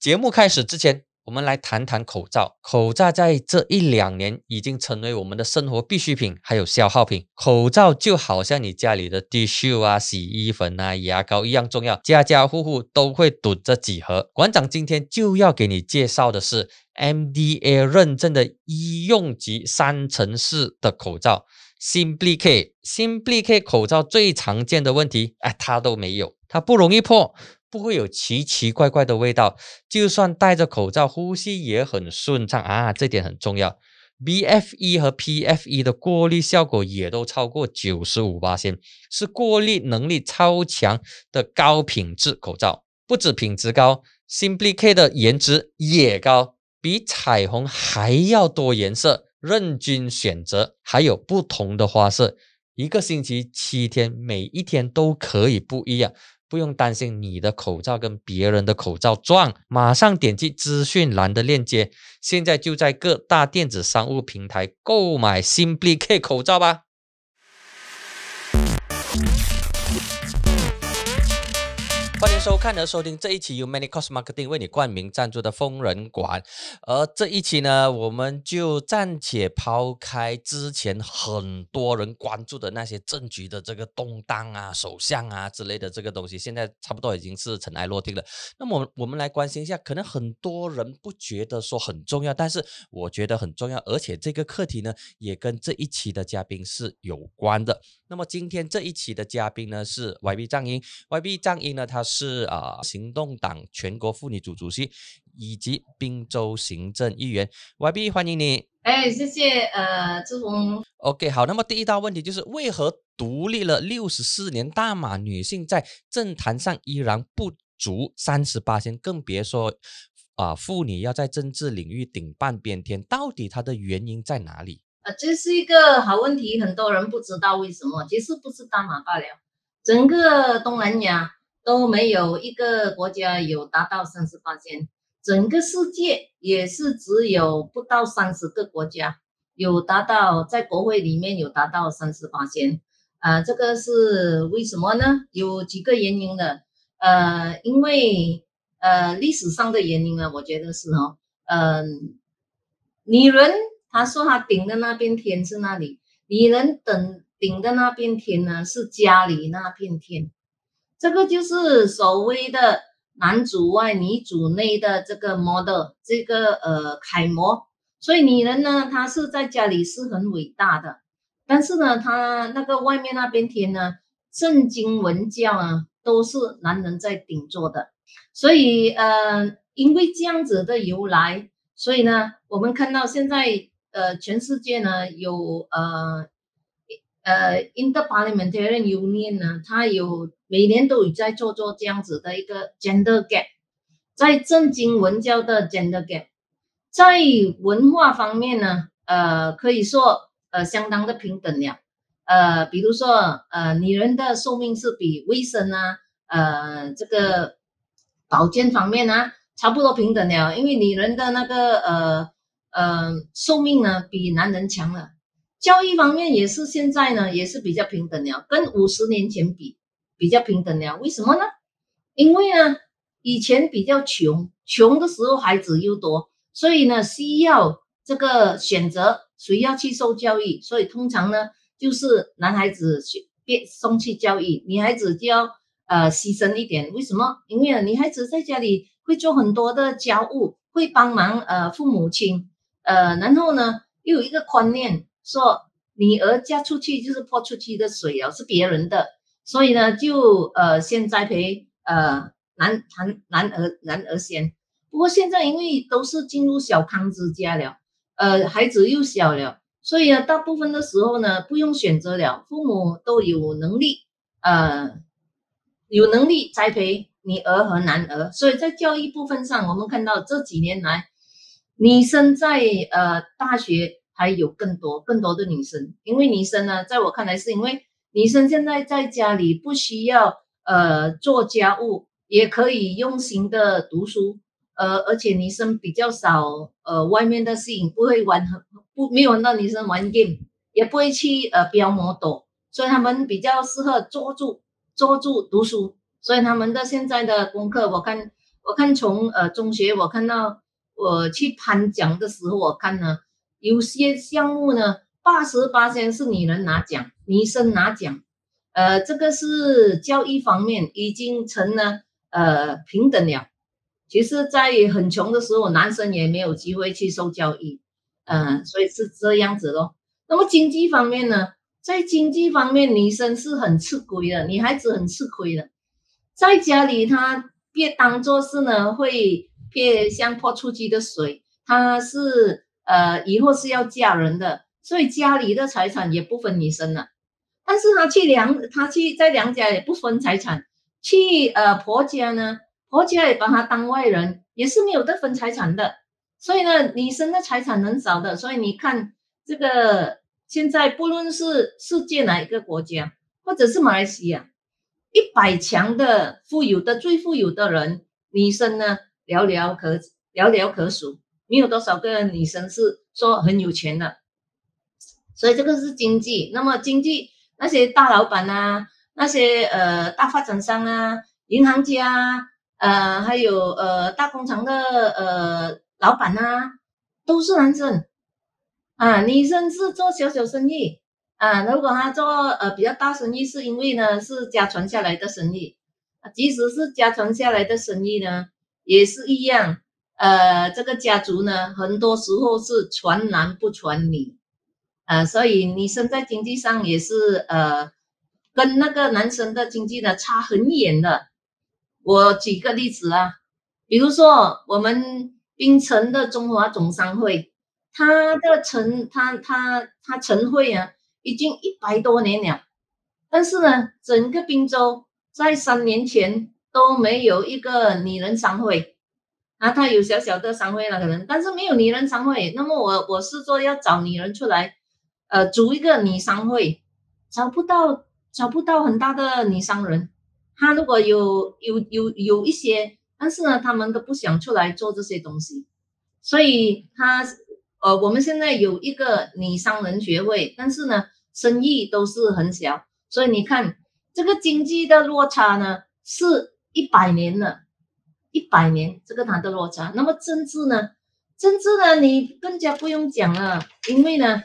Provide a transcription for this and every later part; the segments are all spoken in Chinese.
节目开始之前，我们来谈谈口罩。口罩在这一两年已经成为我们的生活必需品，还有消耗品。口罩就好像你家里的 tissue 啊、洗衣粉啊、牙膏一样重要，家家户户都会囤这几盒。馆长今天就要给你介绍的是 MDA 认证的医用级三层式的口罩。Simply K，Simply K 口罩最常见的问题，哎，它都没有，它不容易破，不会有奇奇怪怪的味道，就算戴着口罩呼吸也很顺畅啊，这点很重要。BFE 和 PFE 的过滤效果也都超过九十五八千，是过滤能力超强的高品质口罩。不止品质高，Simply K 的颜值也高，比彩虹还要多颜色。任君选择，还有不同的花色，一个星期七天，每一天都可以不一样，不用担心你的口罩跟别人的口罩撞。马上点击资讯栏的链接，现在就在各大电子商务平台购买 Simply K 口罩吧。欢迎收看和收听这一期由 Many Cost Marketing 为你冠名赞助的疯人馆，而这一期呢，我们就暂且抛开之前很多人关注的那些政局的这个动荡啊、首相啊之类的这个东西，现在差不多已经是尘埃落定了。那么我们来关心一下，可能很多人不觉得说很重要，但是我觉得很重要，而且这个课题呢，也跟这一期的嘉宾是有关的。那么今天这一期的嘉宾呢是 YB 张英，YB 张英呢他。是啊，行动党全国妇女组主席以及滨州行政议员 YB，欢迎你。哎，谢谢呃，志宏。OK，好，那么第一道问题就是，为何独立了六十四年大马女性在政坛上依然不足三十八线，更别说啊，妇女要在政治领域顶半边天，到底它的原因在哪里？啊，这是一个好问题，很多人不知道为什么，其实不是大马罢了，整个东南亚。都没有一个国家有达到三十八线，整个世界也是只有不到三十个国家有达到，在国会里面有达到三十八线。啊，这个是为什么呢？有几个原因的。呃，因为呃历史上的原因呢，我觉得是哦，嗯，女人她说她顶的那片天是那里，女人等顶的那片天呢是家里那片天。这个就是所谓的男主外女主内的这个 model，这个呃楷模。所以女人呢，她是在家里是很伟大的，但是呢，她那个外面那边天呢，圣经文教啊，都是男人在顶做的。所以呃，因为这样子的由来，所以呢，我们看到现在呃，全世界呢有呃。呃，Interparliamentary Union 呢，它有每年都有在做做这样子的一个 gender gap，在正经文教的 gender gap，在文化方面呢，呃，可以说呃相当的平等了。呃，比如说呃，女人的寿命是比卫生啊，呃，这个保健方面呢，差不多平等了，因为女人的那个呃呃寿命呢比男人强了。教育方面也是现在呢，也是比较平等了，跟五十年前比比较平等了。为什么呢？因为呢，以前比较穷，穷的时候孩子又多，所以呢需要这个选择谁要去受教育，所以通常呢就是男孩子去别送去教育，女孩子就要呃牺牲一点。为什么？因为女孩子在家里会做很多的家务，会帮忙呃父母亲，呃然后呢又有一个观念。说女儿嫁出去就是泼出去的水哦，是别人的，所以呢，就呃先栽培呃男男男儿男儿先。不过现在因为都是进入小康之家了，呃孩子又小了，所以呢，大部分的时候呢不用选择了，父母都有能力呃有能力栽培女儿和男儿，所以在教育部分上，我们看到这几年来女生在呃大学。还有更多更多的女生，因为女生呢，在我看来是因为女生现在在家里不需要呃做家务，也可以用心的读书，呃，而且女生比较少呃外面的事情不会玩很不没有那女生玩 game，也不会去呃飙摩托，所以他们比较适合坐住坐住读书，所以他们的现在的功课我看我看从呃中学我看到我去颁奖的时候，我看呢有些项目呢八十八先是女人拿奖，女生拿奖，呃，这个是教育方面已经成了呃平等了。其实，在很穷的时候，男生也没有机会去受教育，嗯，所以是这样子咯。那么经济方面呢，在经济方面，女生是很吃亏的，女孩子很吃亏的，在家里她别当做是呢，会别像泼出去的水，她是呃以后是要嫁人的，所以家里的财产也不分女生了。但是她去娘，她去在娘家也不分财产，去呃婆家呢。婆家也把他当外人，也是没有得分财产的。所以呢，女生的财产很少的。所以你看，这个现在不论是世界哪一个国家，或者是马来西亚，一百强的富有的最富有的人，女生呢寥寥可寥寥可数，没有多少个女生是说很有钱的。所以这个是经济。那么经济那些大老板啊，那些呃大发展商啊，银行家啊。呃，还有呃，大工厂的呃老板啊，都是男生啊，女生是做小小生意啊。如果他做呃比较大生意，是因为呢是家传下来的生意，即使是家传下来的生意呢，也是一样。呃，这个家族呢，很多时候是传男不传女啊，所以女生在经济上也是呃，跟那个男生的经济呢差很远的。我举个例子啊，比如说我们槟城的中华总商会，它的晨它它它晨会啊，已经一百多年了，但是呢，整个滨州在三年前都没有一个女人商会啊，它有小小的商会了可能，但是没有女人商会。那么我我是说要找女人出来，呃，组一个女商会，找不到找不到很大的女商人。他如果有有有有一些，但是呢，他们都不想出来做这些东西，所以他呃，我们现在有一个女商人学会，但是呢，生意都是很小，所以你看这个经济的落差呢，是一百年了，一百年这个它的落差。那么政治呢，政治呢，你更加不用讲了，因为呢。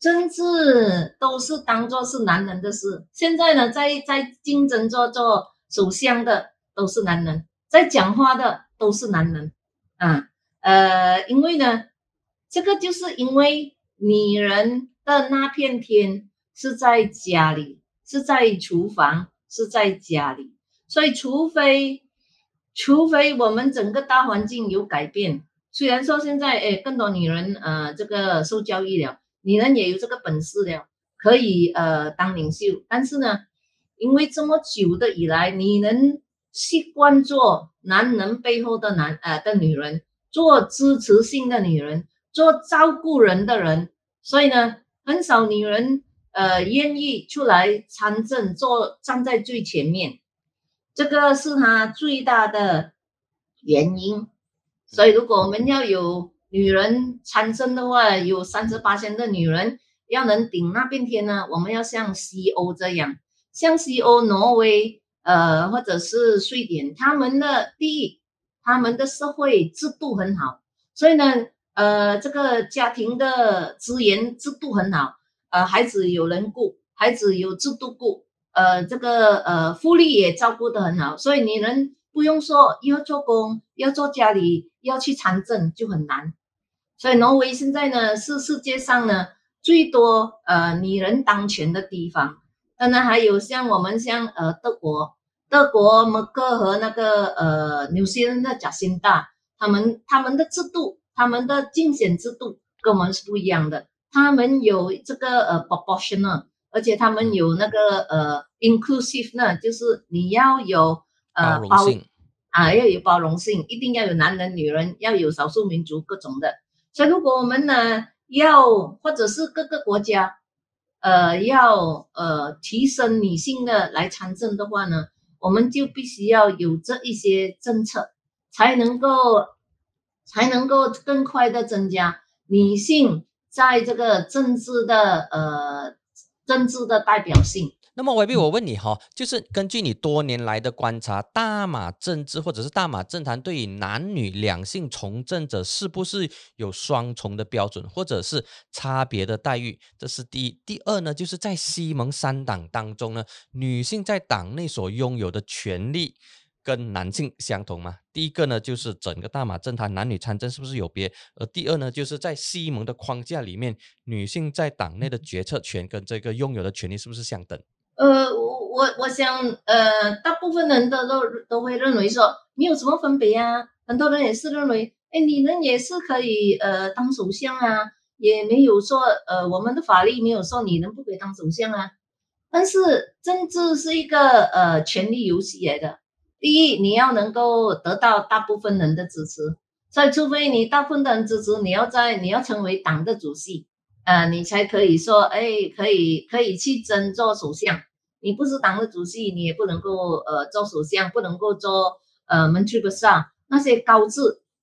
政治都是当做是男人的事。现在呢，在在竞争做做首相的都是男人，在讲话的都是男人啊。呃，因为呢，这个就是因为女人的那片天是在家里，是在厨房，是在家里，所以除非除非我们整个大环境有改变，虽然说现在哎，更多女人呃，这个受教育了。女人也有这个本事了，可以呃当领袖，但是呢，因为这么久的以来，女人习惯做男人背后的男呃的女人，做支持性的女人，做照顾人的人，所以呢，很少女人呃愿意出来参政，做站在最前面，这个是她最大的原因。所以如果我们要有。女人参政的话，有三十八千的女人要能顶那片天呢。我们要像西欧这样，像西欧、挪威，呃，或者是瑞典，他们的第一，他们的社会制度很好，所以呢，呃，这个家庭的资源制度很好，呃，孩子有人顾，孩子有制度顾，呃，这个呃福利也照顾得很好，所以女人不用说要做工，要做家里，要去参政就很难。所以挪威现在呢是世界上呢最多呃女人当权的地方，当然还有像我们像呃德国，德国默克和那个呃纽西兰的贾辛大，他们他们的制度，他们的竞选制度跟我们是不一样的，他们有这个呃 proportional，而且他们有那个呃 inclusive 呢，就是你要有呃包啊要有包容性，一定要有男人女人，要有少数民族各种的。所以，如果我们呢要，或者是各个国家，呃，要呃提升女性的来参政的话呢，我们就必须要有这一些政策，才能够才能够更快的增加女性在这个政治的呃政治的代表性。那么 Y B，我问你哈，就是根据你多年来的观察，大马政治或者是大马政坛对于男女两性从政者是不是有双重的标准，或者是差别的待遇？这是第一。第二呢，就是在西蒙三党当中呢，女性在党内所拥有的权利。跟男性相同吗？第一个呢，就是整个大马政坛男女参政是不是有别？而第二呢，就是在西蒙的框架里面，女性在党内的决策权跟这个拥有的权利是不是相等？呃，我我我想，呃，大部分人都都都会认为说没有什么分别啊。很多人也是认为，哎，女人也是可以呃当首相啊，也没有说呃我们的法律没有说女人不可以当首相啊。但是政治是一个呃权力游戏来的。第一，你要能够得到大部分人的支持，所以除非你大部分的人支持，你要在你要成为党的主席，呃，你才可以说，哎，可以可以去争做首相。你不是党的主席，你也不能够呃做首相，不能够做呃 Menteri Besar 那些高制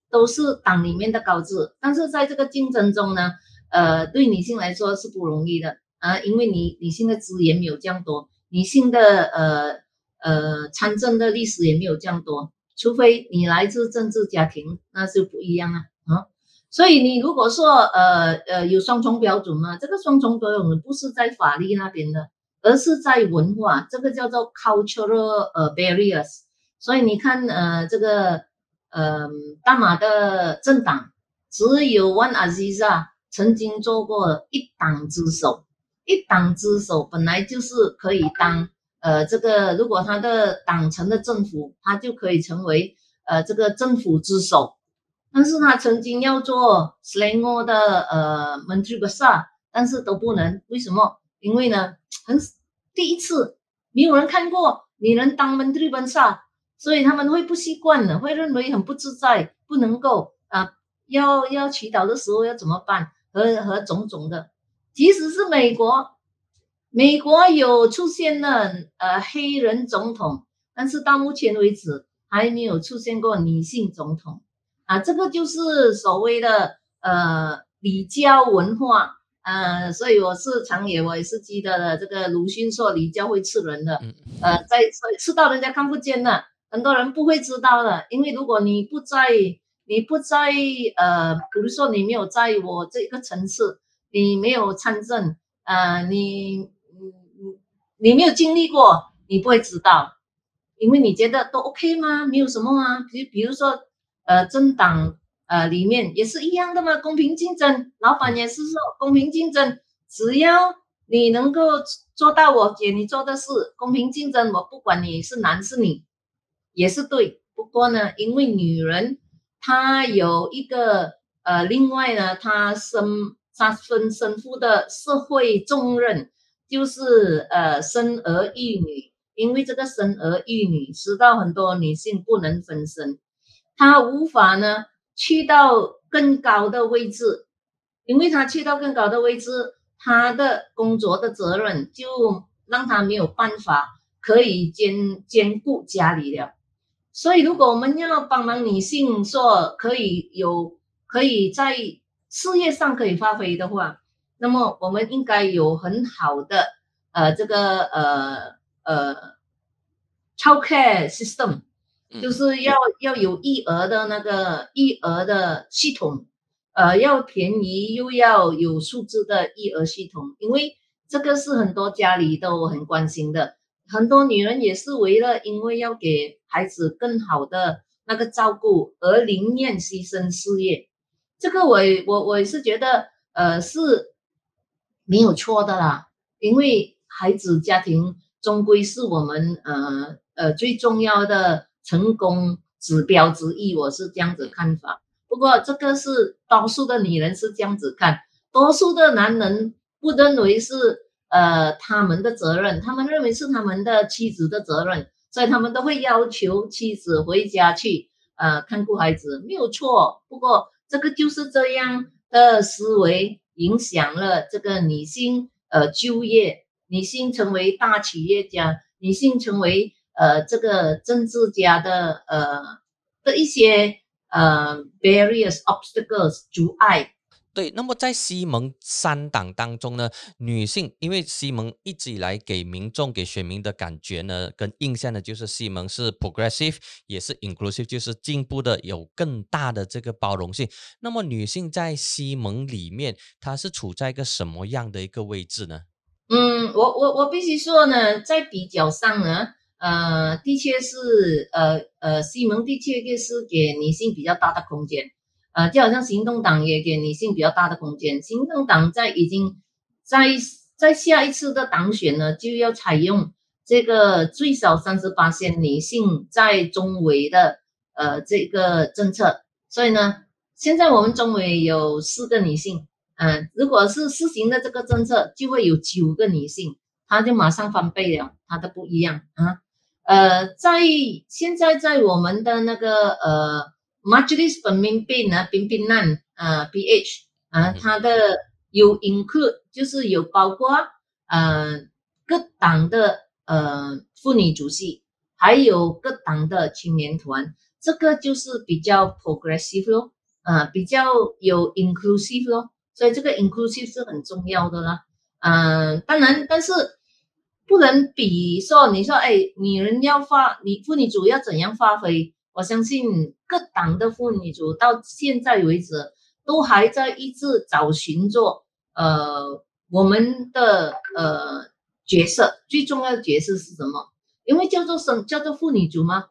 都是党里面的高制，但是在这个竞争中呢，呃，对女性来说是不容易的啊，因为你女性的资源没有这样多，女性的呃。呃，参政的历史也没有这样多，除非你来自政治家庭，那就不一样啊啊！所以你如果说呃呃有双重标准嘛，这个双重标准不是在法律那边的，而是在文化，这个叫做 cultural 呃 barriers。所以你看呃这个呃大马的政党只有 One Aziza 曾经做过一党之首，一党之首本来就是可以当。呃，这个如果他的党成了政府，他就可以成为呃这个政府之首。但是他曾经要做 Selangor 的呃 Menteri Besar，但是都不能。为什么？因为呢，很第一次没有人看过你能当 Menteri Besar，所以他们会不习惯的，会认为很不自在，不能够啊，要要祈祷的时候要怎么办？和和种种的，即使是美国。美国有出现了呃黑人总统，但是到目前为止还没有出现过女性总统啊，这个就是所谓的呃礼教文化，呃，所以我是长野，我也是记得的。这个鲁迅说礼教会吃人的，呃，在吃到人家看不见的，很多人不会知道的，因为如果你不在，你不在呃，比如说你没有在我这个层次，你没有参政，呃，你。你没有经历过，你不会知道，因为你觉得都 OK 吗？没有什么啊。比比如说，呃，政党呃里面也是一样的嘛，公平竞争，老板也是说公平竞争，只要你能够做到我给你做的事，公平竞争，我不管你是男是女，也是对。不过呢，因为女人她有一个呃，另外呢，她身她分身负的社会重任。就是呃生儿育女，因为这个生儿育女使到很多女性不能分身，她无法呢去到更高的位置，因为他去到更高的位置，他的工作的责任就让他没有办法可以兼兼顾家里了。所以，如果我们要帮忙女性说可以有可以在事业上可以发挥的话，那么我们应该有很好的呃这个呃呃 childcare system，就是要要有育儿的那个育儿的系统，呃要便宜又要有素质的育儿系统，因为这个是很多家里都很关心的，很多女人也是为了因为要给孩子更好的那个照顾而宁愿牺牲事业，这个我我我是觉得呃是。没有错的啦，因为孩子家庭终归是我们呃呃最重要的成功指标之一，我是这样子看法。不过这个是多数的女人是这样子看，多数的男人不认为是呃他们的责任，他们认为是他们的妻子的责任，所以他们都会要求妻子回家去呃看顾孩子，没有错。不过这个就是这样的思维。影响了这个女性呃就业，女性成为大企业家，女性成为呃这个政治家的呃的一些呃 various obstacles 阻碍。对，那么在西蒙三党当中呢，女性因为西蒙一直以来给民众、给选民的感觉呢，跟印象呢，就是西蒙是 progressive，也是 inclusive，就是进步的，有更大的这个包容性。那么女性在西蒙里面，她是处在一个什么样的一个位置呢？嗯，我我我必须说呢，在比较上呢，呃，的确是，呃呃，西蒙的确就是给女性比较大的空间。呃，就好像行动党也给女性比较大的空间。行动党在已经在在下一次的当选呢，就要采用这个最少三十八线女性在中委的呃这个政策。所以呢，现在我们中委有四个女性，嗯，如果是实行的这个政策，就会有九个女性，她就马上翻倍了，她的不一样啊。呃，在现在在我们的那个呃。Majlis Pemimpin 呢，Pimpinan 呃 PH 啊，它的有 include 就是有包括呃各党的呃妇女主席，还有各党的青年团，这个就是比较 progressive 咯，呃比较有 inclusive 咯，所以这个 inclusive 是很重要的啦。嗯，当然，但是不能比说你说哎，女人要发，你妇女主要怎样发挥？我相信各党的妇女组到现在为止都还在一直找寻着呃我们的呃角色，最重要的角色是什么？因为叫做生叫做妇女组吗？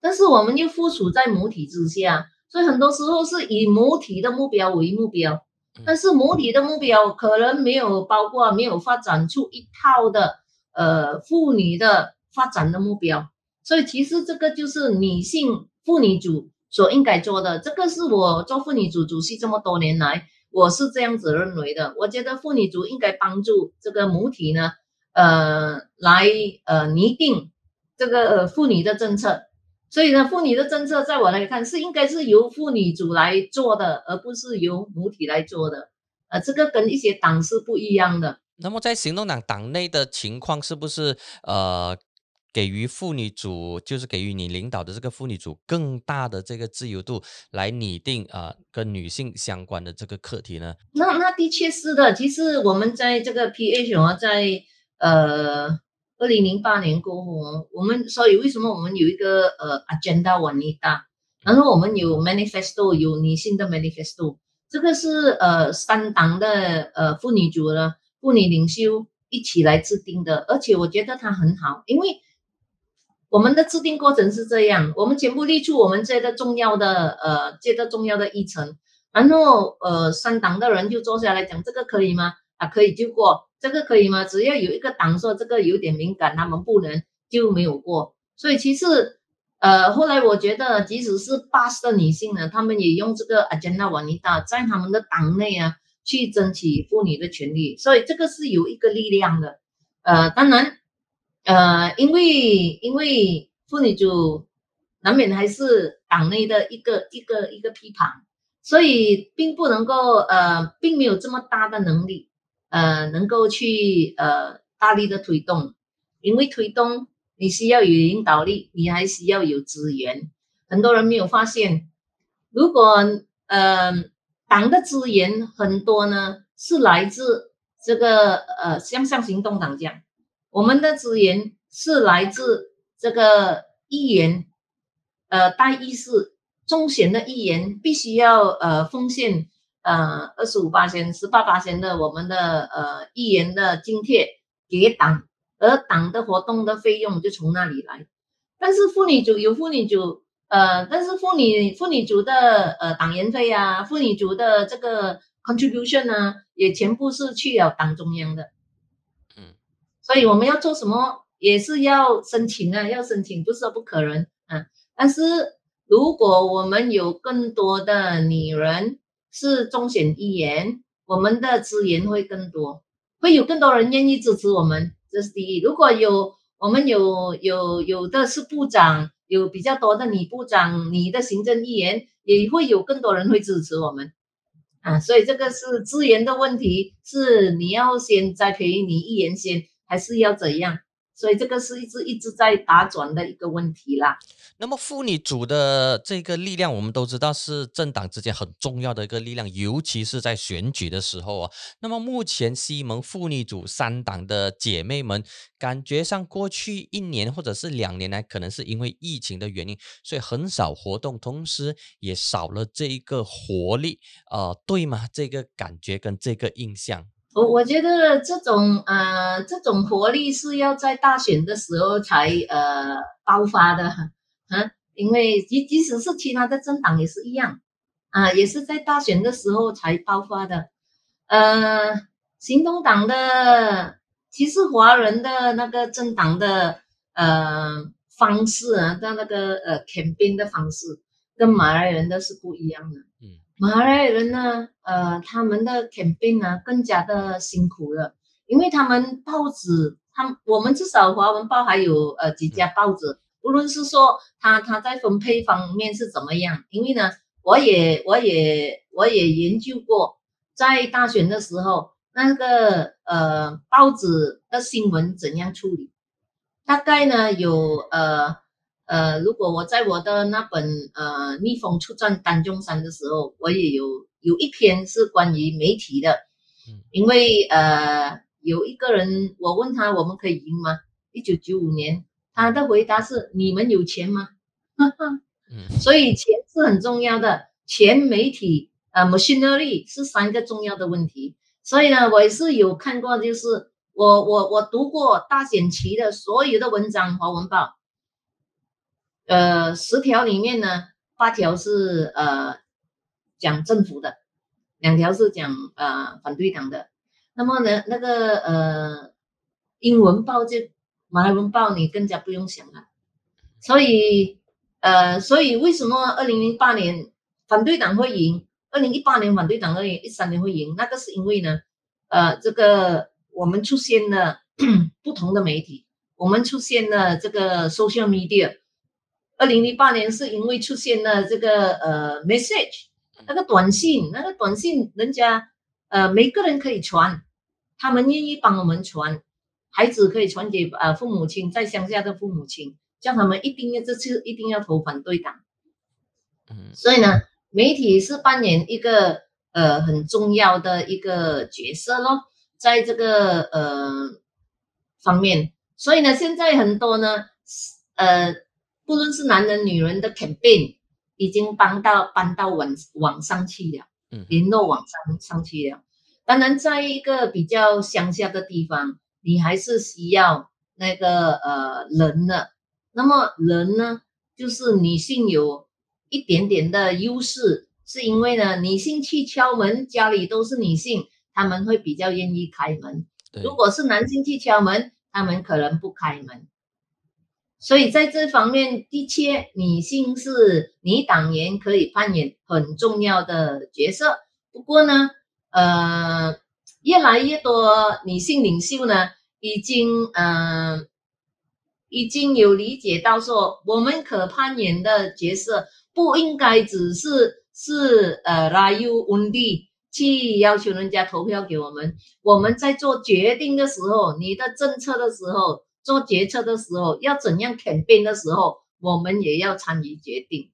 但是我们又附属在母体之下，所以很多时候是以母体的目标为目标，但是母体的目标可能没有包括没有发展出一套的呃妇女的发展的目标，所以其实这个就是女性。妇女组所应该做的，这个是我做妇女组主席这么多年来，我是这样子认为的。我觉得妇女组应该帮助这个母体呢，呃，来呃拟定这个呃妇女的政策。所以呢，妇女的政策在我来看是应该是由妇女组来做的，而不是由母体来做的。呃，这个跟一些党是不一样的。那么在行动党党内的情况是不是呃？给予妇女组，就是给予你领导的这个妇女组更大的这个自由度，来拟定啊跟女性相关的这个课题呢？那那的确是的。其实我们在这个 PH 啊，在呃二零零八年过后，我们所以为什么我们有一个呃 Agenda Wanita，然后我们有 Manifesto，有女性的 Manifesto，这个是呃三党的呃妇女组的妇女领袖一起来制定的，而且我觉得它很好，因为。我们的制定过程是这样，我们全部列出我们这个重要的呃，这个重要的议程，然后呃，三党的人就坐下来讲这个可以吗？啊，可以就过，这个可以吗？只要有一个党说这个有点敏感，他们不能就没有过。所以其实呃，后来我觉得，即使是八十的女性呢，她们也用这个 agenda wanita 在他们的党内啊，去争取妇女的权利，所以这个是有一个力量的。呃，当然。呃，因为因为妇女主难免还是党内的一个一个一个批判，所以并不能够呃，并没有这么大的能力呃，能够去呃大力的推动，因为推动你需要有领导力，你还需要有资源。很多人没有发现，如果呃党的资源很多呢，是来自这个呃向上行动党这样。我们的资源是来自这个议员，呃，代议士中选的议员必须要呃奉献呃二十五八千、十八八千的我们的呃议员的津贴给党，而党的活动的费用就从那里来。但是妇女组有妇女组，呃，但是妇女妇女族的呃党员费啊，妇女族的这个 contribution 呢，也全部是去了党中央的。嗯所以我们要做什么也是要申请啊，要申请不是说不可能啊。但是如果我们有更多的女人是中选议员，我们的资源会更多，会有更多人愿意支持我们，这是第一。如果有我们有有有的是部长，有比较多的女部长，你的行政议员也会有更多人会支持我们啊。所以这个是资源的问题，是你要先栽培你议员先。还是要怎样？所以这个是一直一直在打转的一个问题啦。那么妇女组的这个力量，我们都知道是政党之间很重要的一个力量，尤其是在选举的时候啊。那么目前西蒙妇女组三党的姐妹们，感觉上过去一年或者是两年来，可能是因为疫情的原因，所以很少活动，同时也少了这一个活力，呃，对吗？这个感觉跟这个印象。我我觉得这种呃这种活力是要在大选的时候才呃爆发的，啊，因为即即使是其他的政党也是一样，啊，也是在大选的时候才爆发的。呃，行动党的其实华人的那个政党的呃方式啊，的那个呃填冰的方式跟马来人的是不一样的。马来人呢，呃，他们的 campaign 呢更加的辛苦了，因为他们报纸，他我们至少华文报还有呃几家报纸，无论是说他他在分配方面是怎么样，因为呢，我也我也我也研究过，在大选的时候，那个呃报纸的新闻怎样处理，大概呢有呃。呃，如果我在我的那本呃《逆风出战丹中山》的时候，我也有有一篇是关于媒体的，嗯，因为呃有一个人，我问他我们可以赢吗？一九九五年，他的回答是：你们有钱吗？嗯，所以钱是很重要的，钱、媒体、呃，machinery 是三个重要的问题。所以呢，我也是有看过，就是我我我读过大选期的所有的文章，《华文报》。呃，十条里面呢，八条是呃讲政府的，两条是讲呃反对党的。那么呢，那个呃英文报就马来文报，你更加不用想了。所以呃，所以为什么二零零八年反对党会赢，二零一八年反对党二零一三年会赢？那个是因为呢，呃，这个我们出现了 不同的媒体，我们出现了这个 social media。二零零八年是因为出现了这个呃 message 那个短信，那个短信人家呃每个人可以传，他们愿意帮我们传，孩子可以传给呃父母亲在乡下的父母亲，叫他们一定要这次一定要投反对党。嗯，所以呢，媒体是扮演一个呃很重要的一个角色咯，在这个呃方面，所以呢，现在很多呢呃。不论是男人、女人的 campaign 已经搬到搬到网网上去了，嗯，联络网上上去了。当然，在一个比较乡下的地方，你还是需要那个呃人的。那么人呢，就是女性有一点点的优势，是因为呢，女性去敲门，家里都是女性，他们会比较愿意开门。如果是男性去敲门，他们可能不开门。所以在这方面，的确，女性是女党员可以扮演很重要的角色。不过呢，呃，越来越多女性领袖呢，已经嗯，已经有理解到说，我们可扮演的角色不应该只是是呃拉 u 温蒂去要求人家投票给我们。我们在做决定的时候，你的政策的时候。做决策的时候要怎样肯定的时候，我们也要参与决定。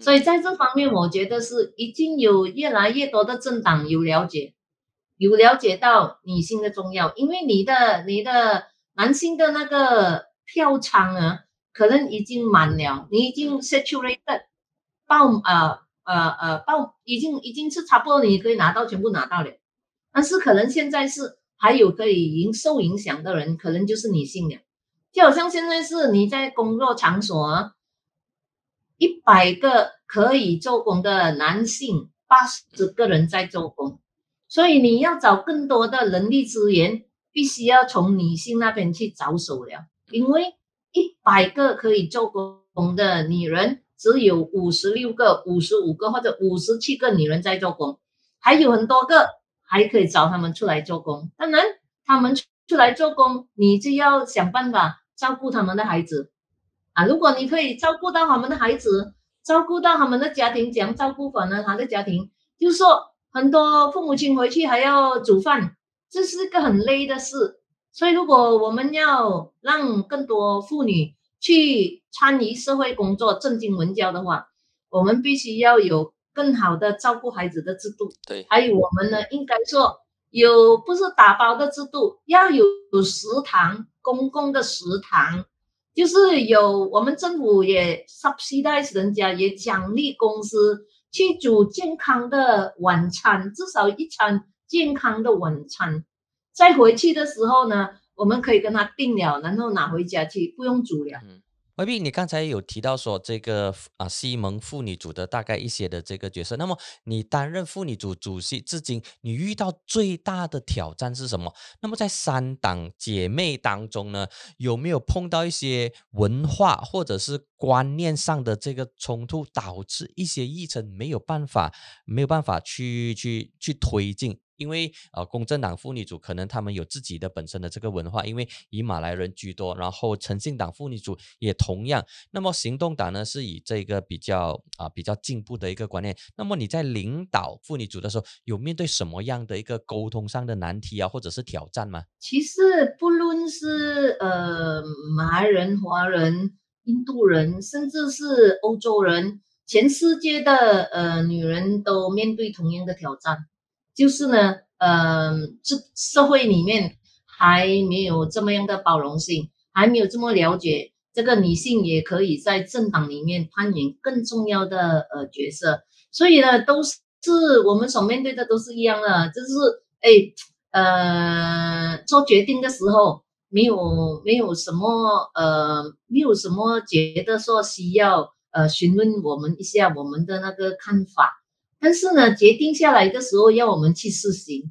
所以在这方面，我觉得是已经有越来越多的政党有了解，有了解到女性的重要。因为你的你的男性的那个票仓啊，可能已经满了，你已经 saturated 爆呃呃呃爆，已经已经是差不多，你可以拿到全部拿到了。但是可能现在是。还有可以影受影响的人，可能就是女性了。就好像现在是你在工作场所，一百个可以做工的男性，八十个人在做工，所以你要找更多的人力资源，必须要从女性那边去着手了。因为一百个可以做工的女人，只有五十六个、五十五个或者五十七个女人在做工，还有很多个。还可以找他们出来做工，当然他们出来做工，你就要想办法照顾他们的孩子啊。如果你可以照顾到他们的孩子，照顾到他们的家庭，怎样照顾法呢？他的家庭就是说，很多父母亲回去还要煮饭，这是个很累的事。所以，如果我们要让更多妇女去参与社会工作、正经文教的话，我们必须要有更好的照顾孩子的制度。对，还有我们呢，应该说有不是打包的制度，要有食堂，公共的食堂，就是有我们政府也 subsidize 人家，也奖励公司去煮健康的晚餐，至少一餐健康的晚餐。再回去的时候呢，我们可以跟他订了，然后拿回家去，不用煮了。嗯，未必你刚才有提到说这个啊西蒙妇女组的大概一些的这个角色，那么你担任妇女组主席至今，你遇到最大的挑战是什么？那么在三党姐妹当中呢，有没有碰到一些文化或者是观念上的这个冲突，导致一些议程没有办法没有办法去去去推进？因为呃，公正党妇女组可能他们有自己的本身的这个文化，因为以马来人居多，然后诚信党妇女组也同样。那么行动党呢，是以这个比较啊比较进步的一个观念。那么你在领导妇女组的时候，有面对什么样的一个沟通上的难题啊，或者是挑战吗？其实不论是呃马来人、华人、印度人，甚至是欧洲人，全世界的呃女人都面对同样的挑战。就是呢，呃，这社会里面还没有这么样的包容性，还没有这么了解这个女性也可以在政党里面扮演更重要的呃角色，所以呢，都是我们所面对的都是一样的，就是哎，呃，做决定的时候没有没有什么呃，没有什么觉得说需要呃询问我们一下我们的那个看法。但是呢，决定下来的时候要我们去实行，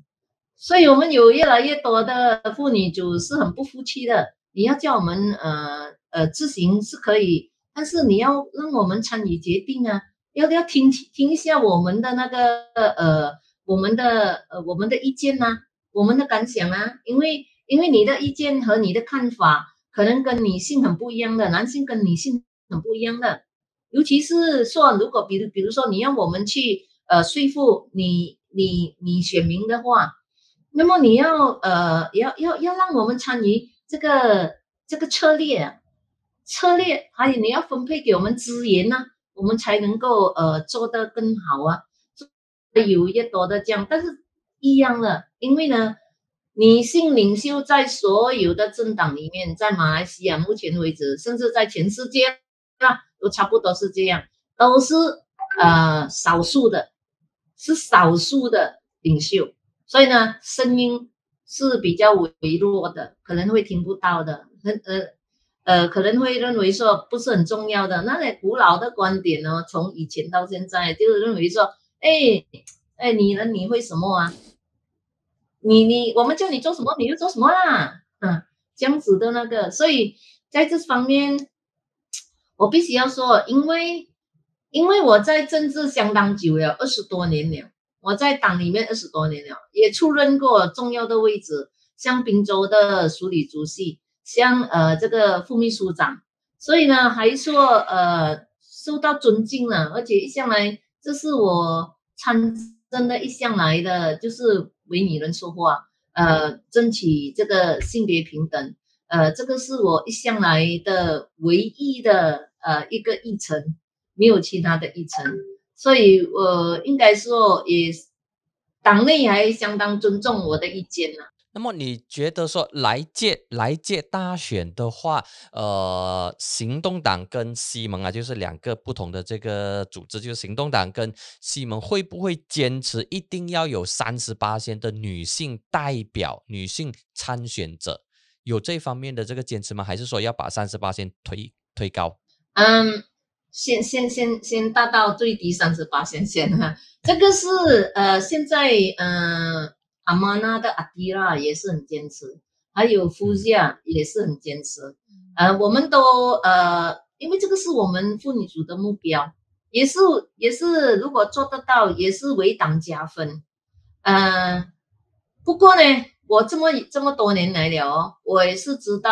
所以我们有越来越多的妇女主是很不服气的。你要叫我们呃呃自行是可以，但是你要让我们参与决定啊，要要听听一下我们的那个呃我们的呃我们的意见呐，我们的感想啊，因为因为你的意见和你的看法可能跟女性很不一样的，男性跟女性很不一样的，尤其是说如果比如比如说你要我们去。呃，说服你，你，你选民的话，那么你要呃，要要要让我们参与这个这个策略，策略，还有你要分配给我们资源呢，我们才能够呃做得更好啊。有越多的这样，但是一样的，因为呢，女性领袖在所有的政党里面，在马来西亚目前为止，甚至在全世界啊，都差不多是这样，都是呃少数的。是少数的领袖，所以呢，声音是比较微弱的，可能会听不到的，很呃呃，可能会认为说不是很重要的。那些古老的观点呢，从以前到现在，就是认为说，哎哎，你呢？你会什么啊？你你我们叫你做什么，你就做什么啦，嗯，这样子的那个。所以在这方面，我必须要说，因为。因为我在政治相当久了，二十多年了。我在党里面二十多年了，也出任过重要的位置，像滨州的署理主席，像呃这个副秘书长，所以呢，还说呃受到尊敬了，而且一向来这是我参政的一向来的，就是为女人说话，呃，争取这个性别平等，呃，这个是我一向来的唯一的呃一个议程。没有其他的议程，所以我应该说也党内还相当尊重我的意见呢。那么你觉得说来届来届大选的话，呃，行动党跟西蒙啊，就是两个不同的这个组织，就是行动党跟西蒙会不会坚持一定要有三十八线的女性代表、女性参选者，有这方面的这个坚持吗？还是说要把三十八线推推高？嗯。先先先先达到最低三十八先先哈，这个是呃现在呃阿玛纳的阿迪拉也是很坚持，还有夫亚也是很坚持，呃我们都呃因为这个是我们妇女组的目标，也是也是如果做得到也是为党加分，嗯不过呢我这么这么多年来了哦，我也是知道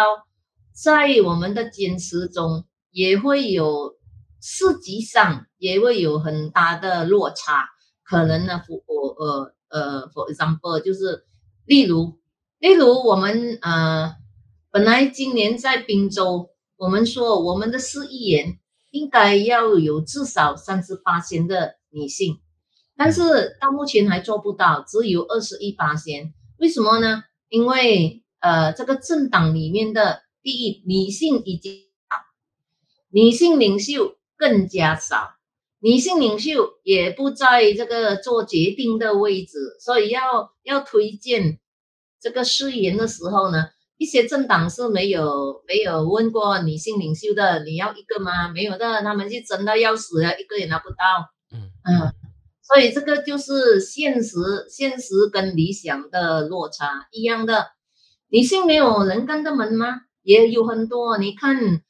在我们的坚持中也会有。实际上也会有很大的落差，可能呢，我呃呃，for example，就是例如例如我们呃，本来今年在滨州，我们说我们的市议员应该要有至少三十八仙的女性，但是到目前还做不到，只有二十一八仙。为什么呢？因为呃，这个政党里面的第一女性已经少，女性领袖更加少，女性领袖也不在这个做决定的位置，所以要要推荐这个誓言的时候呢，一些政党是没有没有问过女性领袖的，你要一个吗？没有的，他们就争到要死了，一个也拿不到。嗯嗯，所以这个就是现实，现实跟理想的落差一样的。女性没有人跟的门吗？也有很多。你看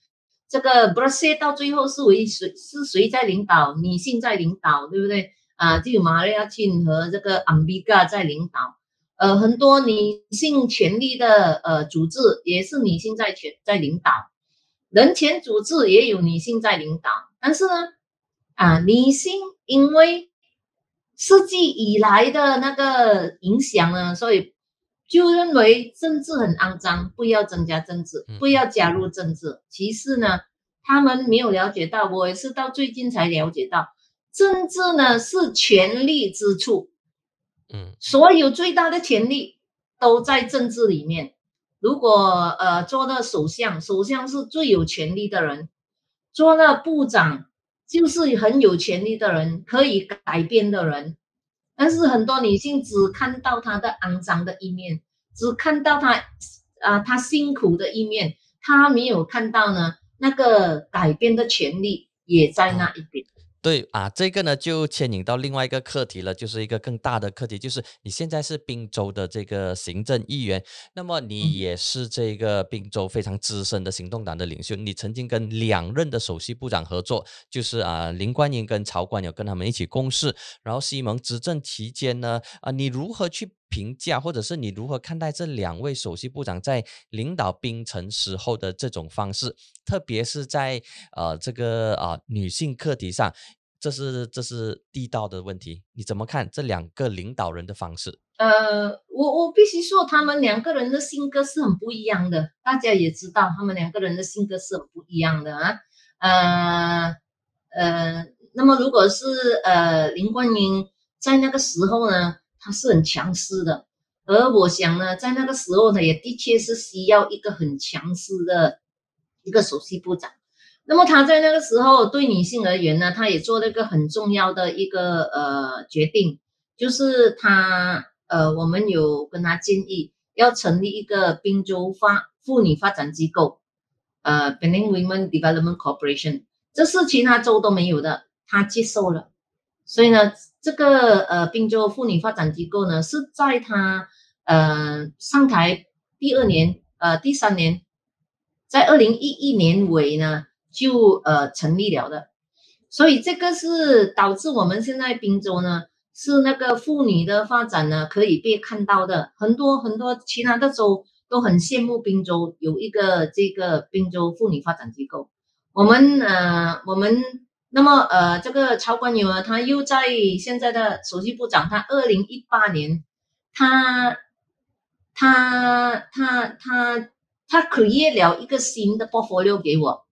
这个 b r a s i l 到最后是为谁是谁在领导？女性在领导，对不对？啊，就有玛利亚钦和这个 Ambiga 在领导。呃，很多女性权利的呃组织也是女性在权在领导，人权组织也有女性在领导。但是呢，啊，女性因为世纪以来的那个影响呢，所以。就认为政治很肮脏，不要增加政治，不要加入政治。其实呢，他们没有了解到，我也是到最近才了解到，政治呢是权力之处。嗯，所有最大的权力都在政治里面。如果呃做了首相，首相是最有权力的人；做了部长，就是很有权力的人，可以改变的人。但是很多女性只看到她的肮脏的一面，只看到她啊，她辛苦的一面，她没有看到呢那个改变的权利也在那一边。对啊，这个呢就牵引到另外一个课题了，就是一个更大的课题，就是你现在是滨州的这个行政议员，那么你也是这个滨州非常资深的行动党的领袖，你曾经跟两任的首席部长合作，就是啊林冠英跟曹冠有跟他们一起共事，然后西蒙执政期间呢，啊你如何去评价，或者是你如何看待这两位首席部长在领导冰城时候的这种方式，特别是在呃这个啊女性课题上？这是这是地道的问题，你怎么看这两个领导人的方式？呃，我我必须说，他们两个人的性格是很不一样的。大家也知道，他们两个人的性格是很不一样的啊。呃呃，那么如果是呃林冠英在那个时候呢，他是很强势的，而我想呢，在那个时候呢，也的确是需要一个很强势的一个首席部长。那么他在那个时候对女性而言呢，他也做了一个很重要的一个呃决定，就是他呃我们有跟他建议要成立一个滨州发妇女发展机构，呃 b e n i n Women Development Corporation，这是其他州都没有的，他接受了，所以呢，这个呃滨州妇女发展机构呢是在他呃上台第二年呃第三年，在二零一一年尾呢。就呃成立了的，所以这个是导致我们现在滨州呢是那个妇女的发展呢可以被看到的，很多很多其他的州都很羡慕滨州有一个这个滨州妇女发展机构。我们呃我们那么呃这个曹冠友呢，他又在现在的首席部长，他二零一八年他他他他他 create 了一个新的 portfolio 给我。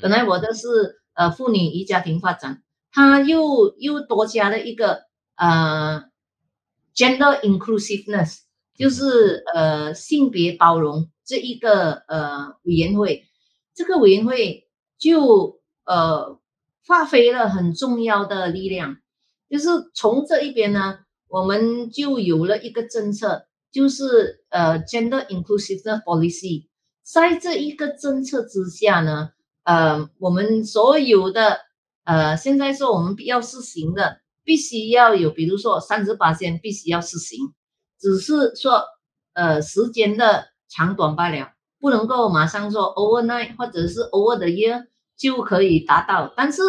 本来我的是呃妇女与家庭发展，他又又多加了一个呃 gender inclusiveness，就是呃性别包容这一个呃委员会，这个委员会就呃发挥了很重要的力量，就是从这一边呢，我们就有了一个政策，就是呃 gender inclusiveness policy，在这一个政策之下呢。呃，我们所有的呃，现在说我们要试行的，必须要有，比如说三十八线必须要试行，只是说呃时间的长短罢了，不能够马上说 overnight 或者是 over the year 就可以达到，但是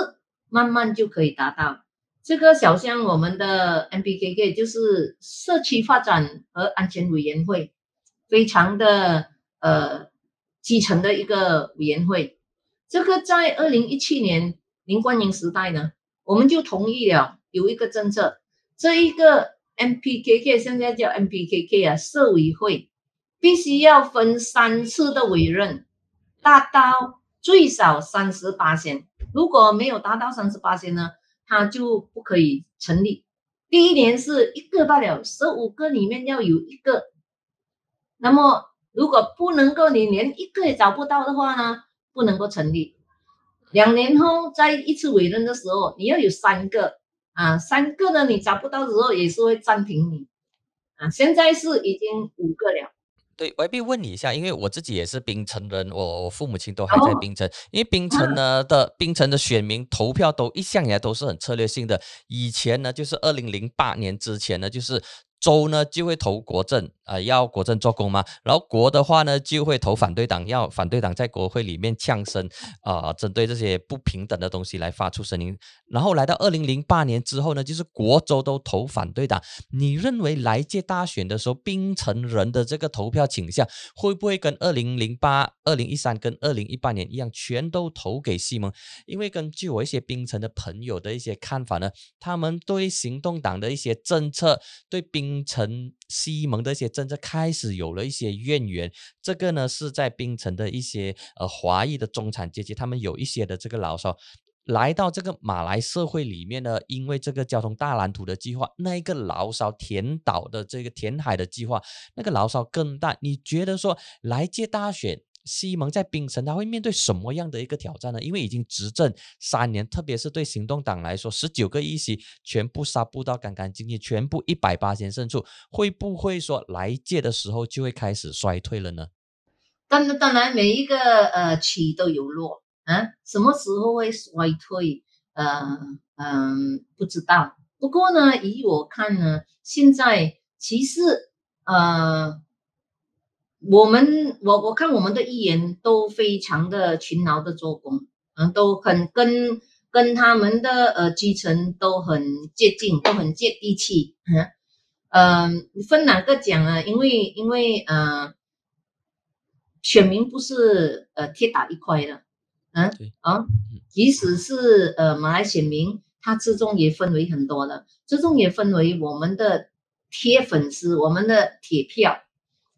慢慢就可以达到。这个小项我们的 MPKK 就是社区发展和安全委员会，非常的呃基层的一个委员会。这个在二零一七年林冠英时代呢，我们就同意了有一个政策，这一个 MPKK 现在叫 MPKK 啊，社委会，必须要分三次的委任，达到最少三十八线。如果没有达到三十八线呢，他就不可以成立。第一年是一个罢了，十五个里面要有一个。那么如果不能够，你连一个也找不到的话呢，不能够成立。两年后再一次委任的时候，你要有三个啊，三个呢你找不到的时候也是会暂停你啊。现在是已经五个了。对，我必问你一下，因为我自己也是槟城人，我我父母亲都还在槟城，因为槟城呢的槟城的选民投票都一向以来都是很策略性的，以前呢就是二零零八年之前呢就是。州呢就会投国政啊，要国政做工嘛。然后国的话呢就会投反对党，要反对党在国会里面呛声啊，针对这些不平等的东西来发出声音。然后来到二零零八年之后呢，就是国州都投反对党。你认为来届大选的时候，槟城人的这个投票倾向会不会跟二零零八、二零一三跟二零一八年一样，全都投给西蒙？因为根据我一些槟城的朋友的一些看法呢，他们对行动党的一些政策，对槟槟城西蒙的一些政策开始有了一些怨言，这个呢是在槟城的一些呃华裔的中产阶级，他们有一些的这个牢骚，来到这个马来社会里面呢，因为这个交通大蓝图的计划，那一个牢骚填岛的这个填海的计划，那个牢骚更大。你觉得说来届大选？西蒙在槟城，他会面对什么样的一个挑战呢？因为已经执政三年，特别是对行动党来说，十九个议席全部杀不到干干净净，全部一百八先胜出，会不会说来届的时候就会开始衰退了呢？当然，当然，每一个呃起都有落啊，什么时候会衰退？呃嗯，不知道。不过呢，以我看呢，现在其实呃。我们我我看我们的议员都非常的勤劳的做工，嗯，都很跟跟他们的呃基层都很接近，都很接地气，嗯，分哪个讲啊？因为因为呃，选民不是呃铁打一块的，嗯啊，即使是呃马来选民，他之中也分为很多的，之中也分为我们的铁粉丝，我们的铁票。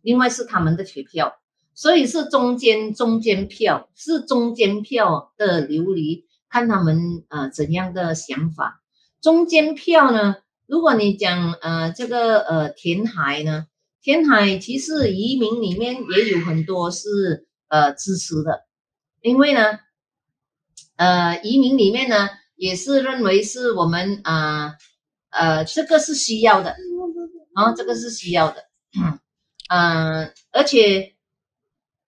另外是他们的学票，所以是中间中间票，是中间票的流离，看他们呃怎样的想法。中间票呢，如果你讲呃这个呃填海呢，填海其实移民里面也有很多是呃支持的，因为呢呃移民里面呢也是认为是我们啊呃这个是需要的，啊这个是需要的。嗯，而且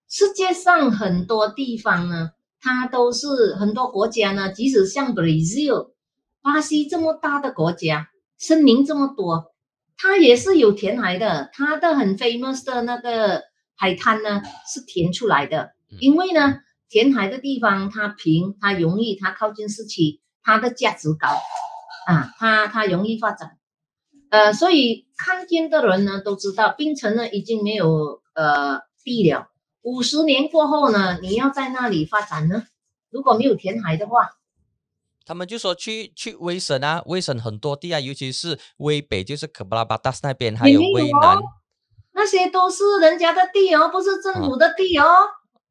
世界上很多地方呢，它都是很多国家呢，即使像 Brazil、巴西这么大的国家，森林这么多，它也是有填海的。它的很 famous 的那个海滩呢，是填出来的。因为呢，填海的地方它平，它容易，它靠近市区，它的价值高啊，它它容易发展。呃，所以看见的人呢都知道，槟城呢已经没有呃地了。五十年过后呢，你要在那里发展呢？如果没有填海的话，他们就说去去威省啊，威省很多地啊，尤其是威北，就是可布拉巴达斯那边，还有威南，那些都是人家的地哦，不是政府的地哦，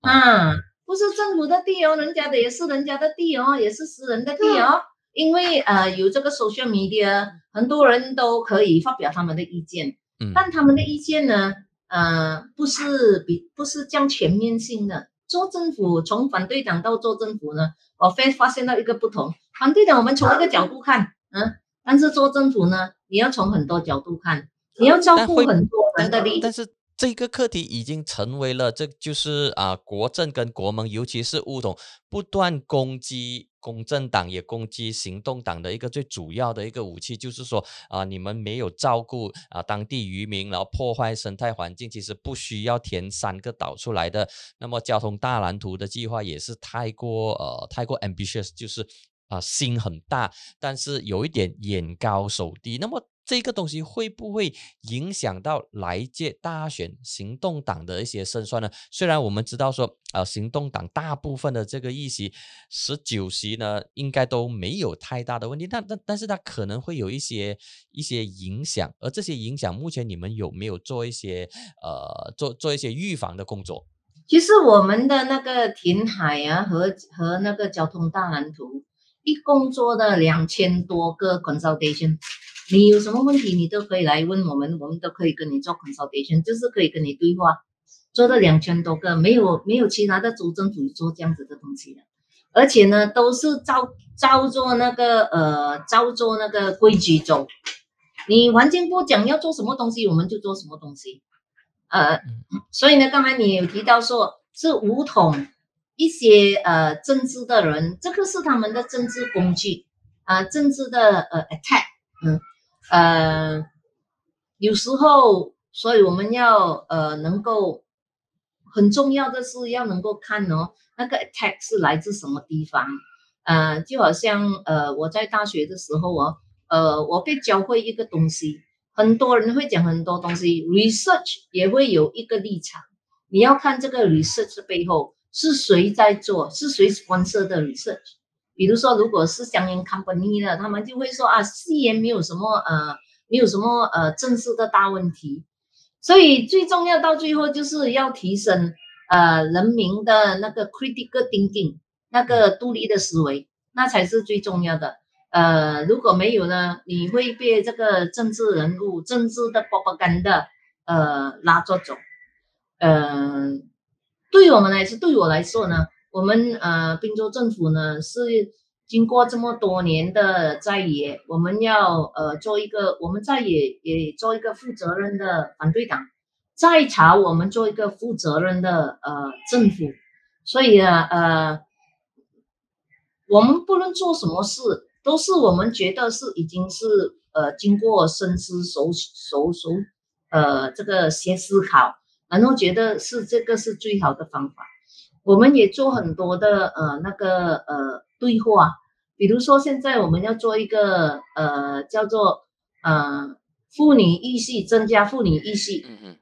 啊，不是政府的地哦，人家的也是人家的地哦，也是私人的地哦。因为呃有这个 social media，很多人都可以发表他们的意见，嗯，但他们的意见呢，呃不是比不是这样全面性的。做政府从反对党到做政府呢，我非发现到一个不同。反对党我们从一个角度看，嗯，但是做政府呢，你要从很多角度看，你要照顾很多人的利益。但是这个课题已经成为了，这就是啊国政跟国盟，尤其是乌统不断攻击。公正党也攻击行动党的一个最主要的一个武器，就是说啊，你们没有照顾啊当地渔民，然后破坏生态环境，其实不需要填三个岛出来的。那么交通大蓝图的计划也是太过呃太过 ambitious，就是啊心很大，但是有一点眼高手低。那么这个东西会不会影响到来届大选行动党的一些胜算呢？虽然我们知道说，呃，行动党大部分的这个议席十九席呢，应该都没有太大的问题，但但但是它可能会有一些一些影响，而这些影响目前你们有没有做一些呃做做一些预防的工作？其实我们的那个填海啊和和那个交通大蓝图，一共做了两千多个 consultation。你有什么问题，你都可以来问我们，我们都可以跟你做 consultation，就是可以跟你对话。做了两千多个，没有没有其他的州政府做这样子的东西的，而且呢，都是照照做那个呃照做那个规矩走。你环境部讲要做什么东西，我们就做什么东西。呃，所以呢，刚才你有提到说是武统一些呃政治的人，这个是他们的政治工具啊，政治的呃 attack，嗯呃，有时候，所以我们要呃能够很重要的是要能够看哦，那个 attack 是来自什么地方，呃，就好像呃我在大学的时候哦，呃我被教会一个东西。很多人会讲很多东西，research 也会有一个立场。你要看这个 research 背后是谁在做，是谁 sponsor 的 research。比如说，如果是香烟 company 的，他们就会说啊，吸烟没有什么呃，没有什么呃正式的大问题。所以最重要到最后就是要提升呃人民的那个 critical thinking，那个独立的思维，那才是最重要的。呃，如果没有呢，你会被这个政治人物、政治的包包干的呃拉着走。呃，对我们来说，对我来说呢，我们呃滨州政府呢是经过这么多年的在野，我们要呃做一个，我们在野也做一个负责任的反对党，在朝我们做一个负责任的呃政府。所以呢，呃，我们不论做什么事。都是我们觉得是已经是呃经过深思熟熟熟呃这个先思考，然后觉得是这个是最好的方法。我们也做很多的呃那个呃对话，比如说现在我们要做一个呃叫做呃妇女意识增加妇女意识，嗯嗯，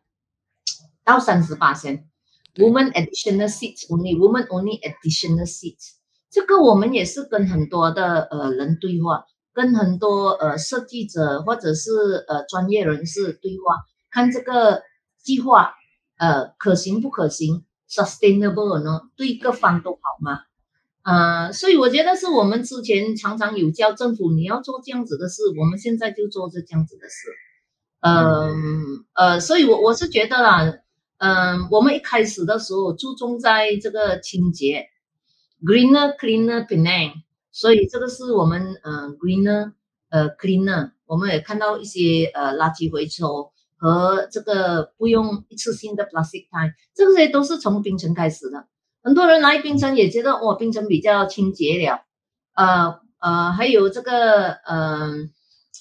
到三十八线，woman additional seats only，woman only additional seats。这个我们也是跟很多的呃人对话，跟很多呃设计者或者是呃专业人士对话，看这个计划呃可行不可行，sustainable 呢？对各方都好吗？呃，所以我觉得是我们之前常常有教政府你要做这样子的事，我们现在就做这这样子的事。嗯呃，所以我我是觉得啦，嗯，我们一开始的时候注重在这个清洁。Greener, cleaner, Penang，所以这个是我们呃 Greener，呃 Cleaner，我们也看到一些呃垃圾回收和这个不用一次性的 plastic 袋，这些都是从冰城开始的。很多人来冰城也觉得哇，冰城比较清洁了。呃呃，还有这个呃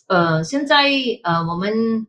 呃，现在呃我们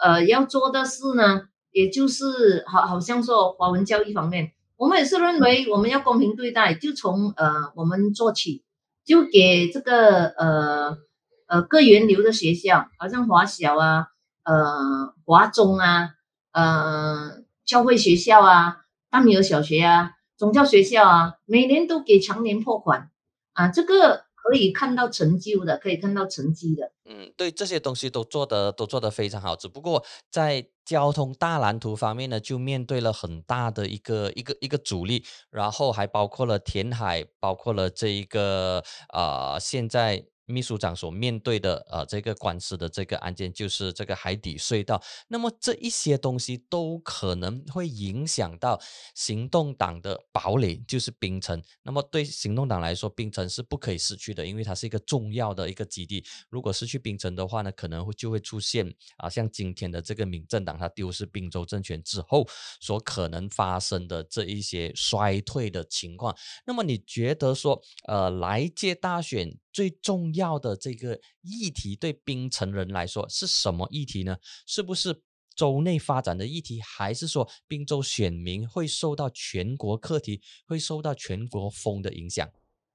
呃要做的事呢，也就是好好像说华文教育方面。我们也是认为我们要公平对待，就从呃我们做起，就给这个呃呃各源流的学校，好像华小啊、呃华中啊、呃教会学校啊、大米尔小学啊、宗教学校啊，每年都给常年破款啊，这个。可以看到成就的，可以看到成绩的。嗯，对，这些东西都做得都做得非常好。只不过在交通大蓝图方面呢，就面对了很大的一个一个一个阻力，然后还包括了填海，包括了这一个呃，现在。秘书长所面对的呃这个官司的这个案件，就是这个海底隧道。那么这一些东西都可能会影响到行动党的堡垒，就是冰城。那么对行动党来说，冰城是不可以失去的，因为它是一个重要的一个基地。如果失去冰城的话呢，可能会就会出现啊，像今天的这个民政党它丢失滨州政权之后所可能发生的这一些衰退的情况。那么你觉得说，呃，来届大选？最重要的这个议题对槟城人来说是什么议题呢？是不是州内发展的议题，还是说滨州选民会受到全国课题、会受到全国风的影响？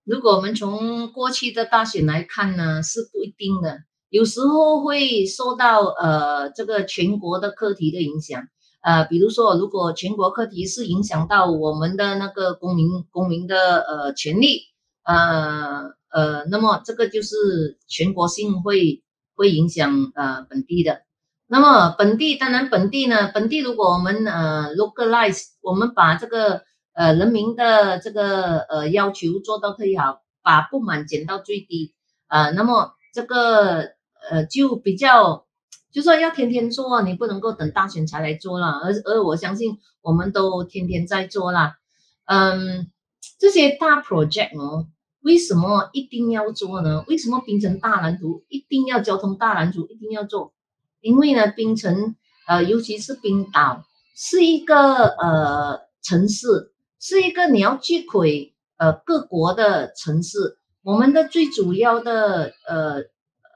如果我们从过去的大选来看呢，是不一定的，有时候会受到呃这个全国的课题的影响，呃，比如说如果全国课题是影响到我们的那个公民公民的呃权利，呃呃，那么这个就是全国性会会影响呃本地的。那么本地当然本地呢，本地如果我们呃 localize，我们把这个呃人民的这个呃要求做到最好，把不满减到最低，呃，那么这个。呃，就比较，就说要天天做，你不能够等大选才来做了。而而我相信，我们都天天在做啦。嗯，这些大 project 哦，为什么一定要做呢？为什么冰城大蓝图一定要交通大蓝图一定要做？因为呢，冰城呃，尤其是冰岛，是一个呃城市，是一个你要接轨呃各国的城市。我们的最主要的呃。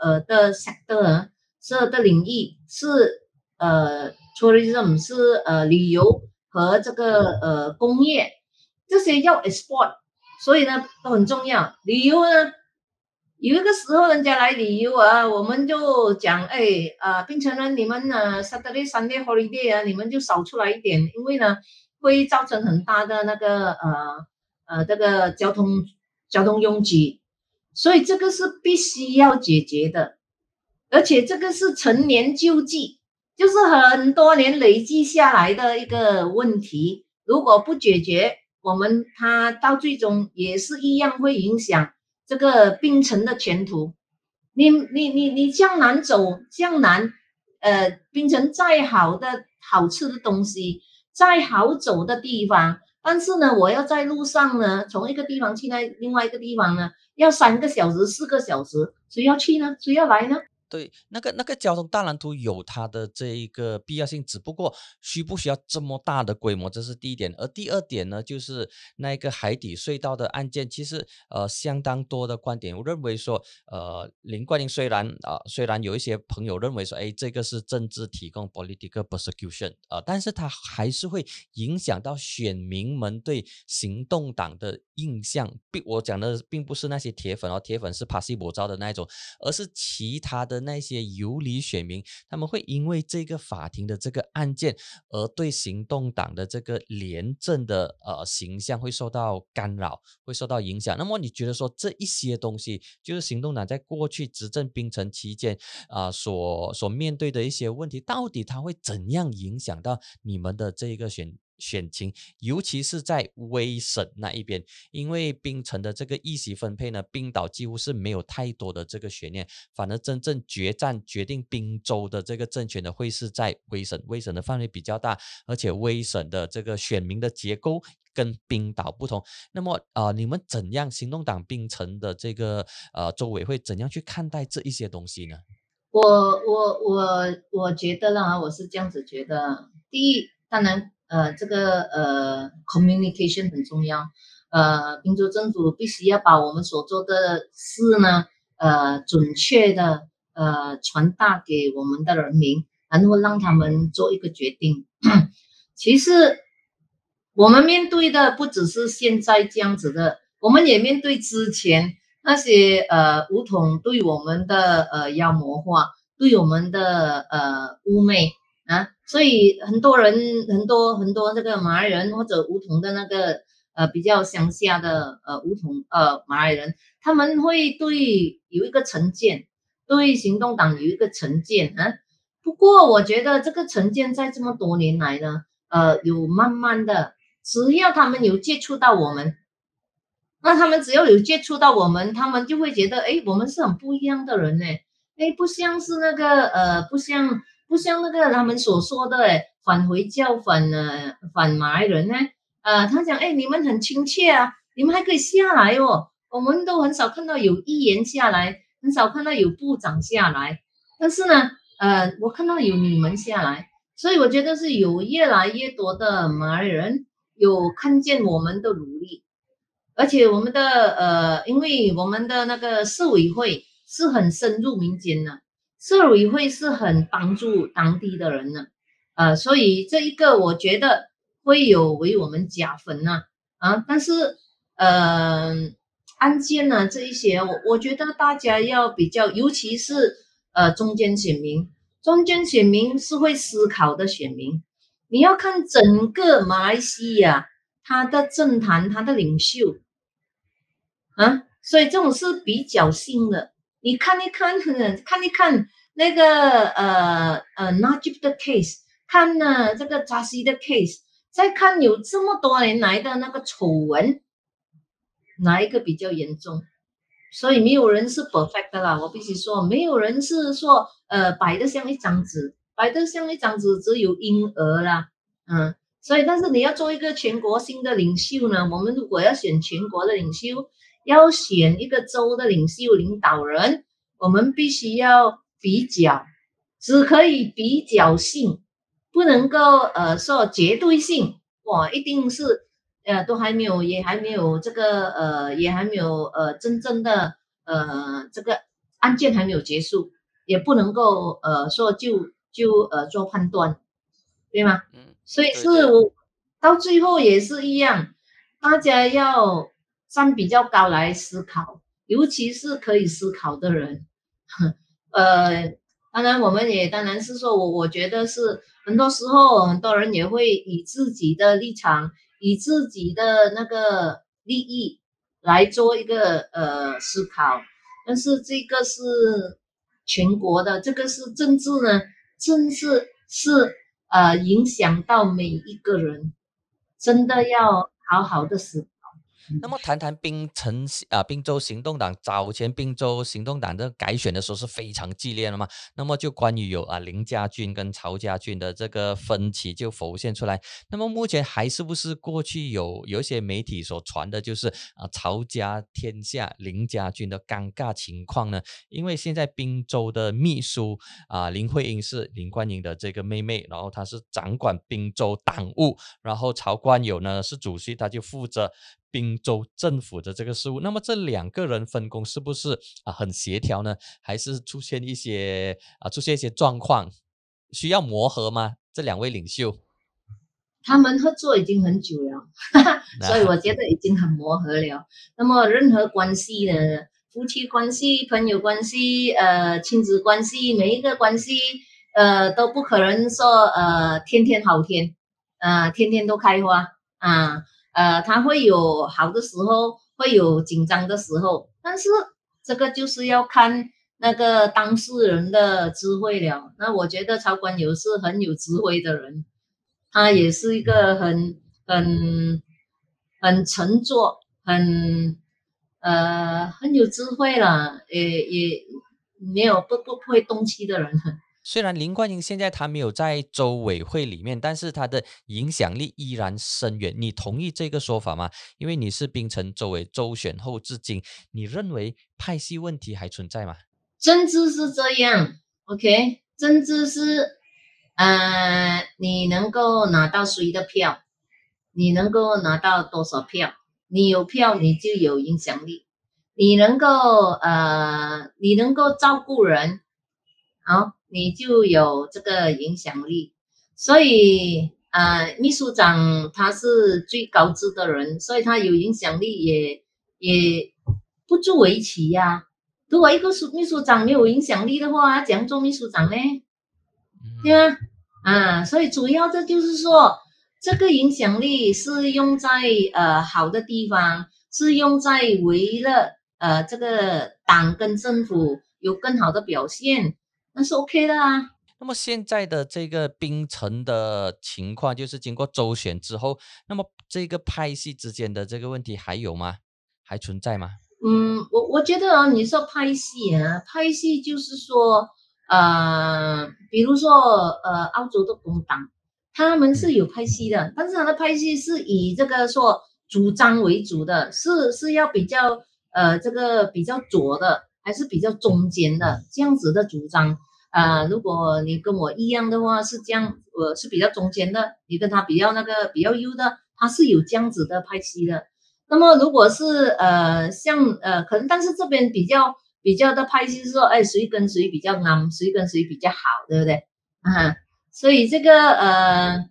呃的 sector 是的领域是呃 tourism 是呃旅游和这个呃工业这些要 export，所以呢都很重要。旅游呢有一个时候人家来旅游啊，我们就讲哎啊，槟城人你们呢 Saturday Sunday holiday 啊，你们就少出来一点，因为呢会造成很大的那个呃呃这个交通交通拥挤。所以这个是必须要解决的，而且这个是陈年旧计，就是很多年累积下来的一个问题。如果不解决，我们它到最终也是一样会影响这个冰城的前途。你你你你向南走向南，呃，冰城再好的好吃的东西，再好走的地方，但是呢，我要在路上呢，从一个地方去那另外一个地方呢。要三个小时、四个小时，谁要去呢？谁要来呢？对，那个那个交通大蓝图有它的这一个必要性，只不过需不需要这么大的规模，这是第一点。而第二点呢，就是那个海底隧道的案件，其实呃相当多的观点，我认为说，呃林冠英虽然啊虽然有一些朋友认为说，哎这个是政治提供 political persecution 啊，但是它还是会影响到选民们对行动党的印象。并我讲的并不是那些铁粉哦，铁粉是帕西博招的那一种，而是其他的。那些游离选民，他们会因为这个法庭的这个案件，而对行动党的这个廉政的呃形象会受到干扰，会受到影响。那么你觉得说这一些东西，就是行动党在过去执政槟城期间啊所所面对的一些问题，到底它会怎样影响到你们的这个选？选情，尤其是在威省那一边，因为冰城的这个议席分配呢，冰岛几乎是没有太多的这个悬念，反而真正决战决定冰州的这个政权的会是在威省，威省的范围比较大，而且威省的这个选民的结构跟冰岛不同。那么啊，你们怎样行动党冰城的这个呃州委会怎样去看待这一些东西呢？我我我我觉得呢，我是这样子觉得，第一，当然。呃，这个呃，communication 很重要。呃，滨州政府必须要把我们所做的事呢，呃，准确的呃传达给我们的人民，然后让他们做一个决定。其实我们面对的不只是现在这样子的，我们也面对之前那些呃武统对我们的呃妖魔化，对我们的呃污蔑。啊，所以很多人很多很多这个马来人或者梧桐的那个呃比较乡下的呃梧桐呃马来人，他们会对有一个成见，对行动党有一个成见啊。不过我觉得这个成见在这么多年来呢，呃有慢慢的，只要他们有接触到我们，那他们只要有接触到我们，他们就会觉得哎，我们是很不一样的人呢，哎，不像是那个呃，不像。不像那个他们所说的，返回教反呃反马来人呢，呃，他讲，哎，你们很亲切啊，你们还可以下来哦，我们都很少看到有议员下来，很少看到有部长下来，但是呢，呃，我看到有你们下来，所以我觉得是有越来越多的马来人有看见我们的努力，而且我们的呃，因为我们的那个市委会是很深入民间的。社委会是很帮助当地的人呢，呃，所以这一个我觉得会有为我们加分呐，啊，但是呃，案件呢这一些，我我觉得大家要比较，尤其是呃中间选民，中间选民是会思考的选民。你要看整个马来西亚，他的政坛，他的领袖，啊，所以这种是比较新的。你看一看，看一看那个呃呃 Najib 的 case，看呢这个扎西的 case，再看有这么多年来的那个丑闻，哪一个比较严重？所以没有人是 perfect 的啦，我必须说，没有人是说呃白的像一张纸。摆的像一张纸，只有婴儿啦，嗯，所以但是你要做一个全国性的领袖呢，我们如果要选全国的领袖，要选一个州的领袖领导人，我们必须要比较，只可以比较性，不能够呃说绝对性，哇，一定是呃都还没有，也还没有这个呃也还没有呃真正的呃这个案件还没有结束，也不能够呃说就。就呃做判断，对吗？嗯，所以是我到最后也是一样，大家要站比较高来思考，尤其是可以思考的人。呃，当然我们也当然是说我我觉得是很多时候很多人也会以自己的立场，以自己的那个利益来做一个呃思考，但是这个是全国的，这个是政治呢。政治是呃影响到每一个人，真的要好好的思考。那么谈谈槟城啊，滨州行动党早前滨州行动党的改选的时候是非常激烈的嘛？那么就关于有啊林家俊跟曹家俊的这个分歧就浮现出来。那么目前还是不是过去有有一些媒体所传的，就是啊曹家天下林家俊的尴尬情况呢？因为现在滨州的秘书啊林慧英是林冠英的这个妹妹，然后她是掌管滨州党务，然后曹冠友呢是主席，他就负责。滨州政府的这个事务，那么这两个人分工是不是啊很协调呢？还是出现一些啊出现一些状况，需要磨合吗？这两位领袖，他们合作已经很久了，所以我觉得已经很磨合了。那么任何关系呢，夫妻关系、朋友关系、呃亲子关系，每一个关系呃都不可能说呃天天好天，呃天天都开花啊。呃，他会有好的时候，会有紧张的时候，但是这个就是要看那个当事人的智慧了。那我觉得曹官友是很有智慧的人，他也是一个很很很沉着、很呃很有智慧了，也也没有不不会动气的人。虽然林冠英现在他没有在州委会里面，但是他的影响力依然深远。你同意这个说法吗？因为你是槟城州委州选后至今，你认为派系问题还存在吗？政治是这样，OK，政治是，呃，你能够拿到谁的票，你能够拿到多少票，你有票你就有影响力，你能够呃，你能够照顾人，好。你就有这个影响力，所以呃，秘书长他是最高职的人，所以他有影响力也也不足为奇呀。如果一个书秘书长没有影响力的话，怎样做秘书长呢？对吗？啊，所以主要这就是说，这个影响力是用在呃好的地方，是用在为了呃这个党跟政府有更好的表现。那是 OK 的啊。那么现在的这个冰城的情况，就是经过周旋之后，那么这个派系之间的这个问题还有吗？还存在吗？嗯，我我觉得啊，你说派系啊，派系就是说，呃，比如说呃，澳洲的工党，他们是有派系的，但是他的派系是以这个说主张为主的，是是要比较呃这个比较左的。还是比较中间的这样子的主张啊，如果你跟我一样的话，是这样，我是比较中间的，你跟他比较那个比较优的，他是有这样子的派系的。那么如果是呃像呃可能，但是这边比较比较的派系是说，哎，谁跟谁比较啱，谁跟谁比较好，对不对？啊，所以这个呃，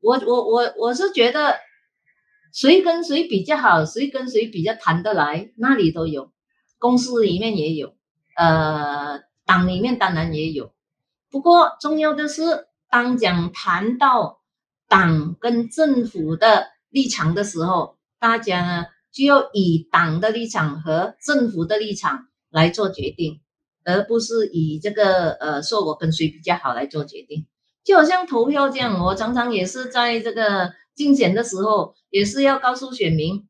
我我我我是觉得谁跟谁比较好，谁跟谁比较谈得来，那里都有。公司里面也有，呃，党里面当然也有，不过重要的是，当讲谈到党跟政府的立场的时候，大家呢就要以党的立场和政府的立场来做决定，而不是以这个呃说我跟谁比较好来做决定。就好像投票这样，我常常也是在这个竞选的时候，也是要告诉选民，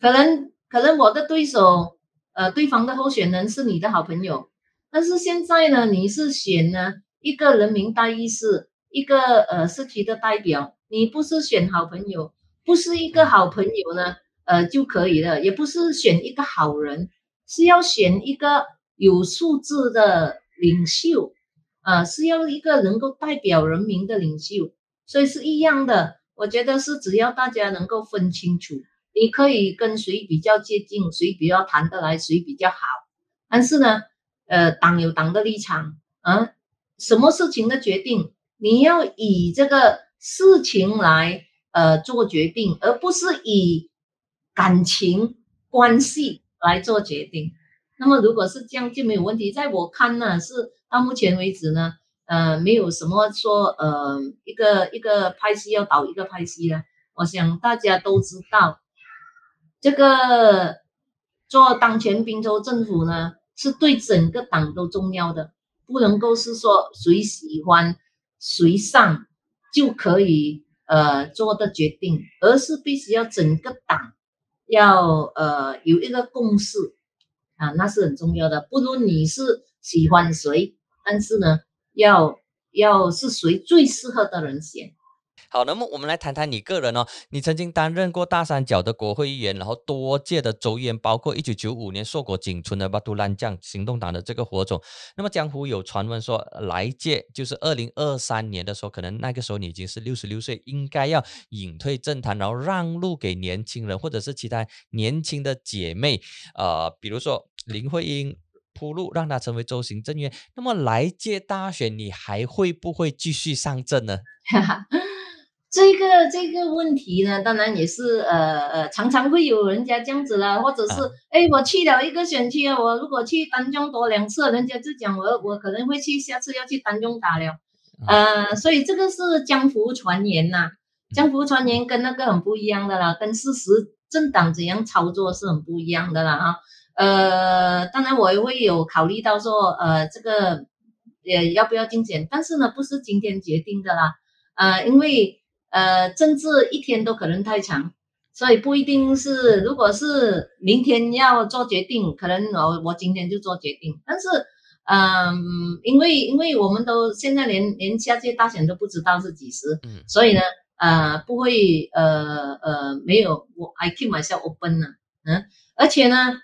可能可能我的对手，呃，对方的候选人是你的好朋友，但是现在呢，你是选呢一个人民代议士，一个呃社区的代表，你不是选好朋友，不是一个好朋友呢，呃就可以了，也不是选一个好人，是要选一个有素质的领袖。呃，是要一个能够代表人民的领袖，所以是一样的。我觉得是只要大家能够分清楚，你可以跟谁比较接近，谁比较谈得来，谁比较好。但是呢，呃，党有党的立场啊，什么事情的决定，你要以这个事情来呃做决定，而不是以感情关系来做决定。那么如果是这样就没有问题，在我看呢是。到目前为止呢，呃，没有什么说，呃，一个一个派系要倒一个派系了。我想大家都知道，这个做当前滨州政府呢，是对整个党都重要的，不能够是说谁喜欢谁上就可以呃做的决定，而是必须要整个党要呃有一个共识啊，那是很重要的。不论你是喜欢谁。但是呢，要要是谁最适合的人选。好，那么我们来谈谈你个人哦。你曾经担任过大三角的国会议员，然后多届的州议员，包括一九九五年硕果仅存的巴杜兰将行动党的这个火种。那么江湖有传闻说，来届就是二零二三年的时候，可能那个时候你已经是六十六岁，应该要隐退政坛，然后让路给年轻人，或者是其他年轻的姐妹，呃，比如说林徽因。铺路让他成为州行政员，那么来届大选你还会不会继续上阵呢？哈 哈这个这个问题呢，当然也是呃呃，常常会有人家这样子啦，或者是哎，我去了一个选区啊，我如果去丹中多两次，人家就讲我我可能会去下次要去丹中打了，呃，所以这个是江湖传言呐，江湖传言跟那个很不一样的啦，跟事实政党怎样操作是很不一样的啦啊。呃，当然我也会有考虑到说，呃，这个也要不要竞选，但是呢，不是今天决定的啦，呃，因为呃，政治一天都可能太长，所以不一定是，如果是明天要做决定，可能我我今天就做决定，但是，嗯，因为因为我们都现在连连下届大选都不知道是几时，所以呢，呃，不会，呃呃，没有我 I keep myself open 呢，嗯，而且呢。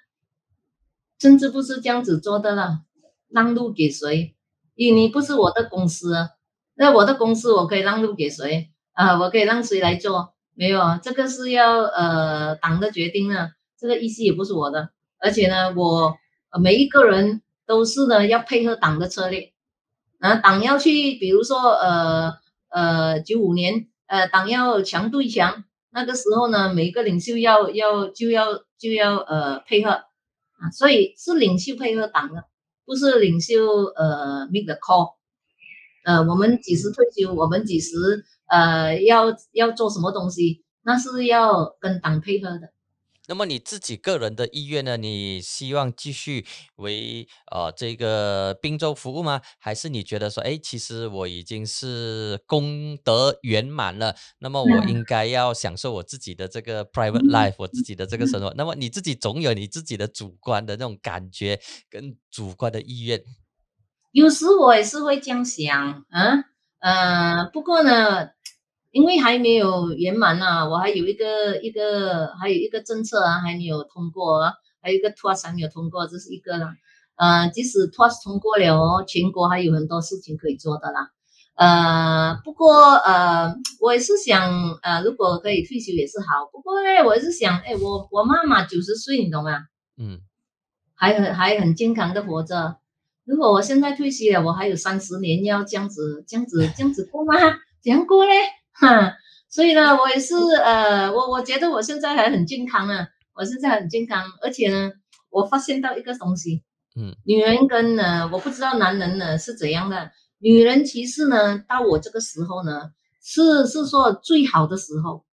甚至不是这样子做的了，让路给谁？你你不是我的公司，那我的公司我可以让路给谁啊？我可以让谁来做？没有，这个是要呃党的决定呢，这个意思也不是我的。而且呢，我呃每一个人都是呢要配合党的策略啊，党要去，比如说呃呃九五年呃党要强对强，那个时候呢，每一个领袖要要就要就要呃配合啊。所以是领袖配合党的，不是领袖呃 make the call，呃，我们几时退休，我们几时呃要要做什么东西，那是要跟党配合的。那么你自己个人的意愿呢？你希望继续为呃这个滨州服务吗？还是你觉得说，哎，其实我已经是功德圆满了，那么我应该要享受我自己的这个 private life，我自己的这个生活。那么你自己总有你自己的主观的那种感觉跟主观的意愿。有时我也是会这样想，嗯呃，不过呢。因为还没有圆满呢，我还有一个一个还有一个政策啊还没有通过，还有一个 s 还没有通过，这是一个啦。呃，即使 o s 通过了哦，全国还有很多事情可以做的啦。呃，不过呃，我也是想呃，如果可以退休也是好。不过呢，我是想，哎，我我妈妈九十岁，你懂吗？嗯，还很还很健康的活着。如果我现在退休了，我还有三十年要这样子这样子这样子过吗？怎样过嘞？哈，所以呢，我也是呃，我我觉得我现在还很健康啊，我现在很健康，而且呢，我发现到一个东西，嗯女人跟呢，我不知道男人呢是怎样的。女人其实呢，到我这个时候呢，是是说最好的时候。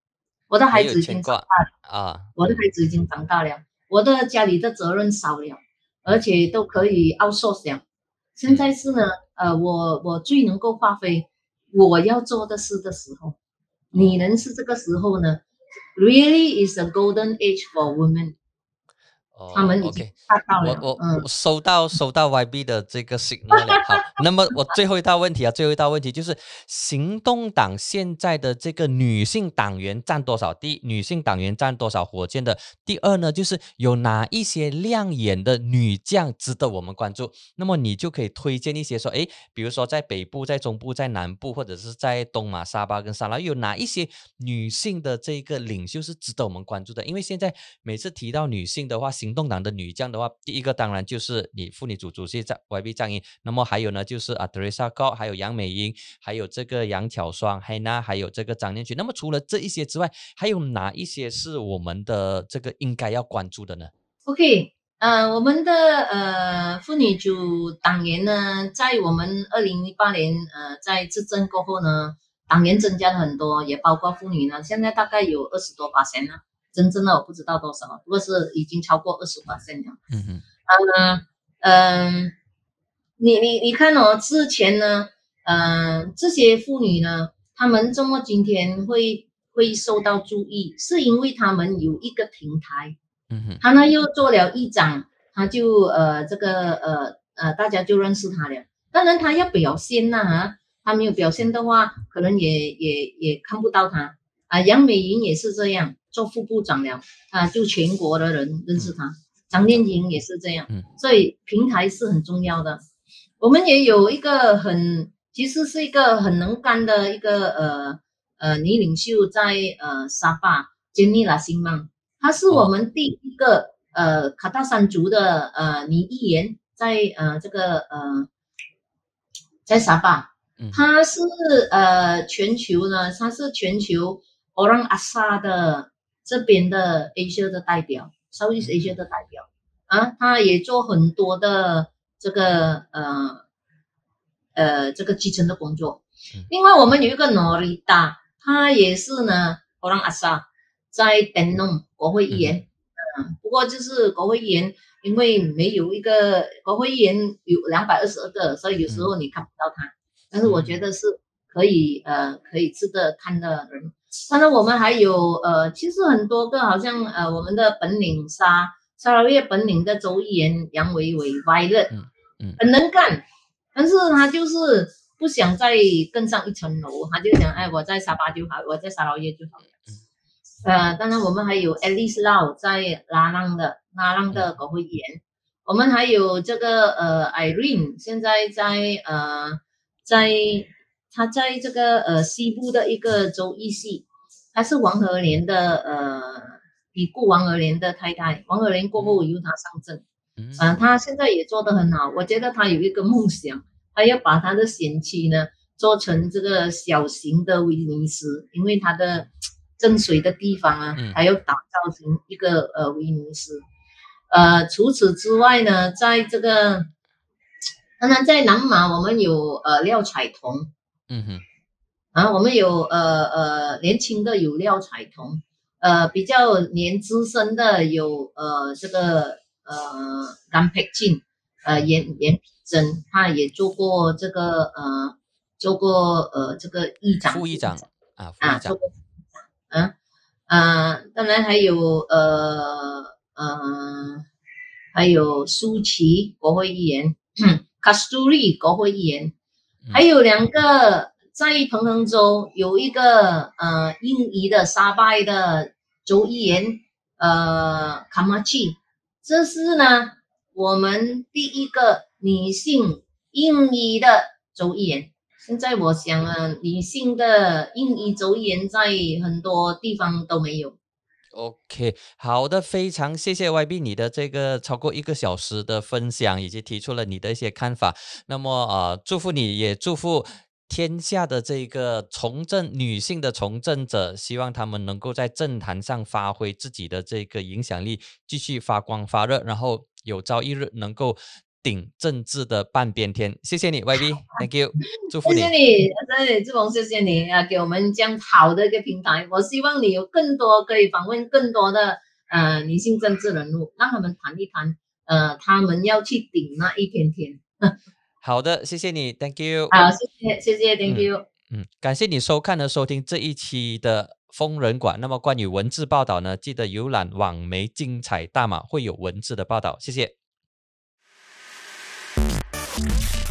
我的孩子已经长大了，啊，我的孩子已经长大了，我的家里的责任少了，而且都可以 outsource 了。现在是呢，呃，我我最能够发挥我要做的事的时候，女人是这个时候呢，really is a golden age for women。哦他们已 OK 经达到了，我我嗯我收到收到 YB 的这个 signal 了。好，那么我最后一道问题啊，最后一道问题就是，行动党现在的这个女性党员占多少？第一，女性党员占多少火箭的？第二呢，就是有哪一些亮眼的女将值得我们关注？那么你就可以推荐一些说，哎，比如说在北部、在中部、在南部，或者是在东马、沙巴跟沙拉，有哪一些女性的这个领袖是值得我们关注的？因为现在每次提到女性的话，行行动党的女将的话，第一个当然就是你妇女组主席在 YB 张英，那么还有呢就是啊 Teresa Go，还有杨美英，还有这个杨巧双，还有那还有这个张念群。那么除了这一些之外，还有哪一些是我们的这个应该要关注的呢？OK，呃，我们的呃妇女组党员呢，在我们二零一八年呃在执政过后呢，党员增加了很多，也包括妇女呢，现在大概有二十多把线了，真正的我不知道多少，不过是已经超过二十把线了。嗯哼，嗯嗯，你你你看哦，之前呢，嗯、这些妇女呢，她们这么今天会会受到注意，是因为她们有一个平台。嗯哼，他呢又做了议长，她就呃这个呃呃大家就认识她了。当然她要表现呐、哈，他没有表现的话，可能也也也看不到她啊。杨美云也是这样，做副部长了啊，就全国的人认识他。张念群也是这样，嗯所以平台是很重要的。我们也有一个很，其实是一个很能干的一个呃呃女领袖在呃沙巴 Jenny 拉辛曼。她是我们第一个、呃卡达山族的呃女议员，在呃这个呃在沙巴，嗯她是呃全球呢，她是全球 Orang Asa 的这边的 Asia 的代表，Southeast Asia 的代表啊，他也做很多的这个呃呃这个基层的工作嗯。另外，我们有一个 Norita，她也是呢 Orang Asa。在 d e n o m 国会议员，嗯，不过就是国会议员，因为没有一个国会议员有两百二十二个，所以有时候你看不到他。但是我觉得是可以，呃，可以值得看的人。当然，我们还有呃，其实很多个，好像呃，我们的本领沙沙拉越本领的周议员杨伟伟 Violet，嗯嗯。很能干，但是他就是不想再更上一层楼，他就想，哎，我在沙巴就好，我在沙劳越就好了。呃，当然我们还有 Alice Lau 在拉浪的拉浪的国会议员，我们还有这个呃 Irene，现在在呃在他在这个呃西部的一个州议系，他是王和莲的呃已故王和莲的太太，王和莲过后由他上阵，嗯嗯、他现在也做得很好，我觉得他有一个梦想，他要把他的贤妻呢做成这个小型的威尼斯，因为他的。镇水的地方啊嗯，还要打造成一个呃威尼斯。呃，除此之外呢，在这个当然在南马我们有呃廖彩彤嗯哼，啊，我们有呃呃年轻的有廖彩彤，呃比较年资深的有呃这个呃甘培静，呃严严品珍，他也做过这个呃做过呃这个议长、副议长啊，副啊，议长，做过嗯啊，当然还有呃呃，还有舒淇国会议员，卡斯杜利国会议员，嗯还有两个在彭亨州有一个呃印尼的沙拜的州议员，呃卡马奇，这是呢我们第一个女性印尼的州议员。现在我想啊，女性的印尼州议员在很多地方都没有。OK，好的，非常谢谢 YB 你的这个超过一个小时的分享，以及提出了你的一些看法。那么呃，祝福你也祝福天下的这个从政女性的从政者，希望他们能够在政坛上发挥自己的这个影响力，继续发光发热，然后有朝一日能够顶政治的半边天。谢谢你，YB，Thank you，祝福你。谢谢你，真的，志鹏，谢谢你啊，给我们这样好的一个平台。我希望你有更多可以访问更多的呃女性政治人物，让他们谈一谈，呃，他们要去顶那一片天。好的，谢谢你，Thank you。好，谢谢，谢谢，Thank you。嗯，感谢你收看和收听这一期的疯人馆。那么关于文字报道呢，记得浏览网媒精彩大马会有文字的报道。谢谢。Thank you.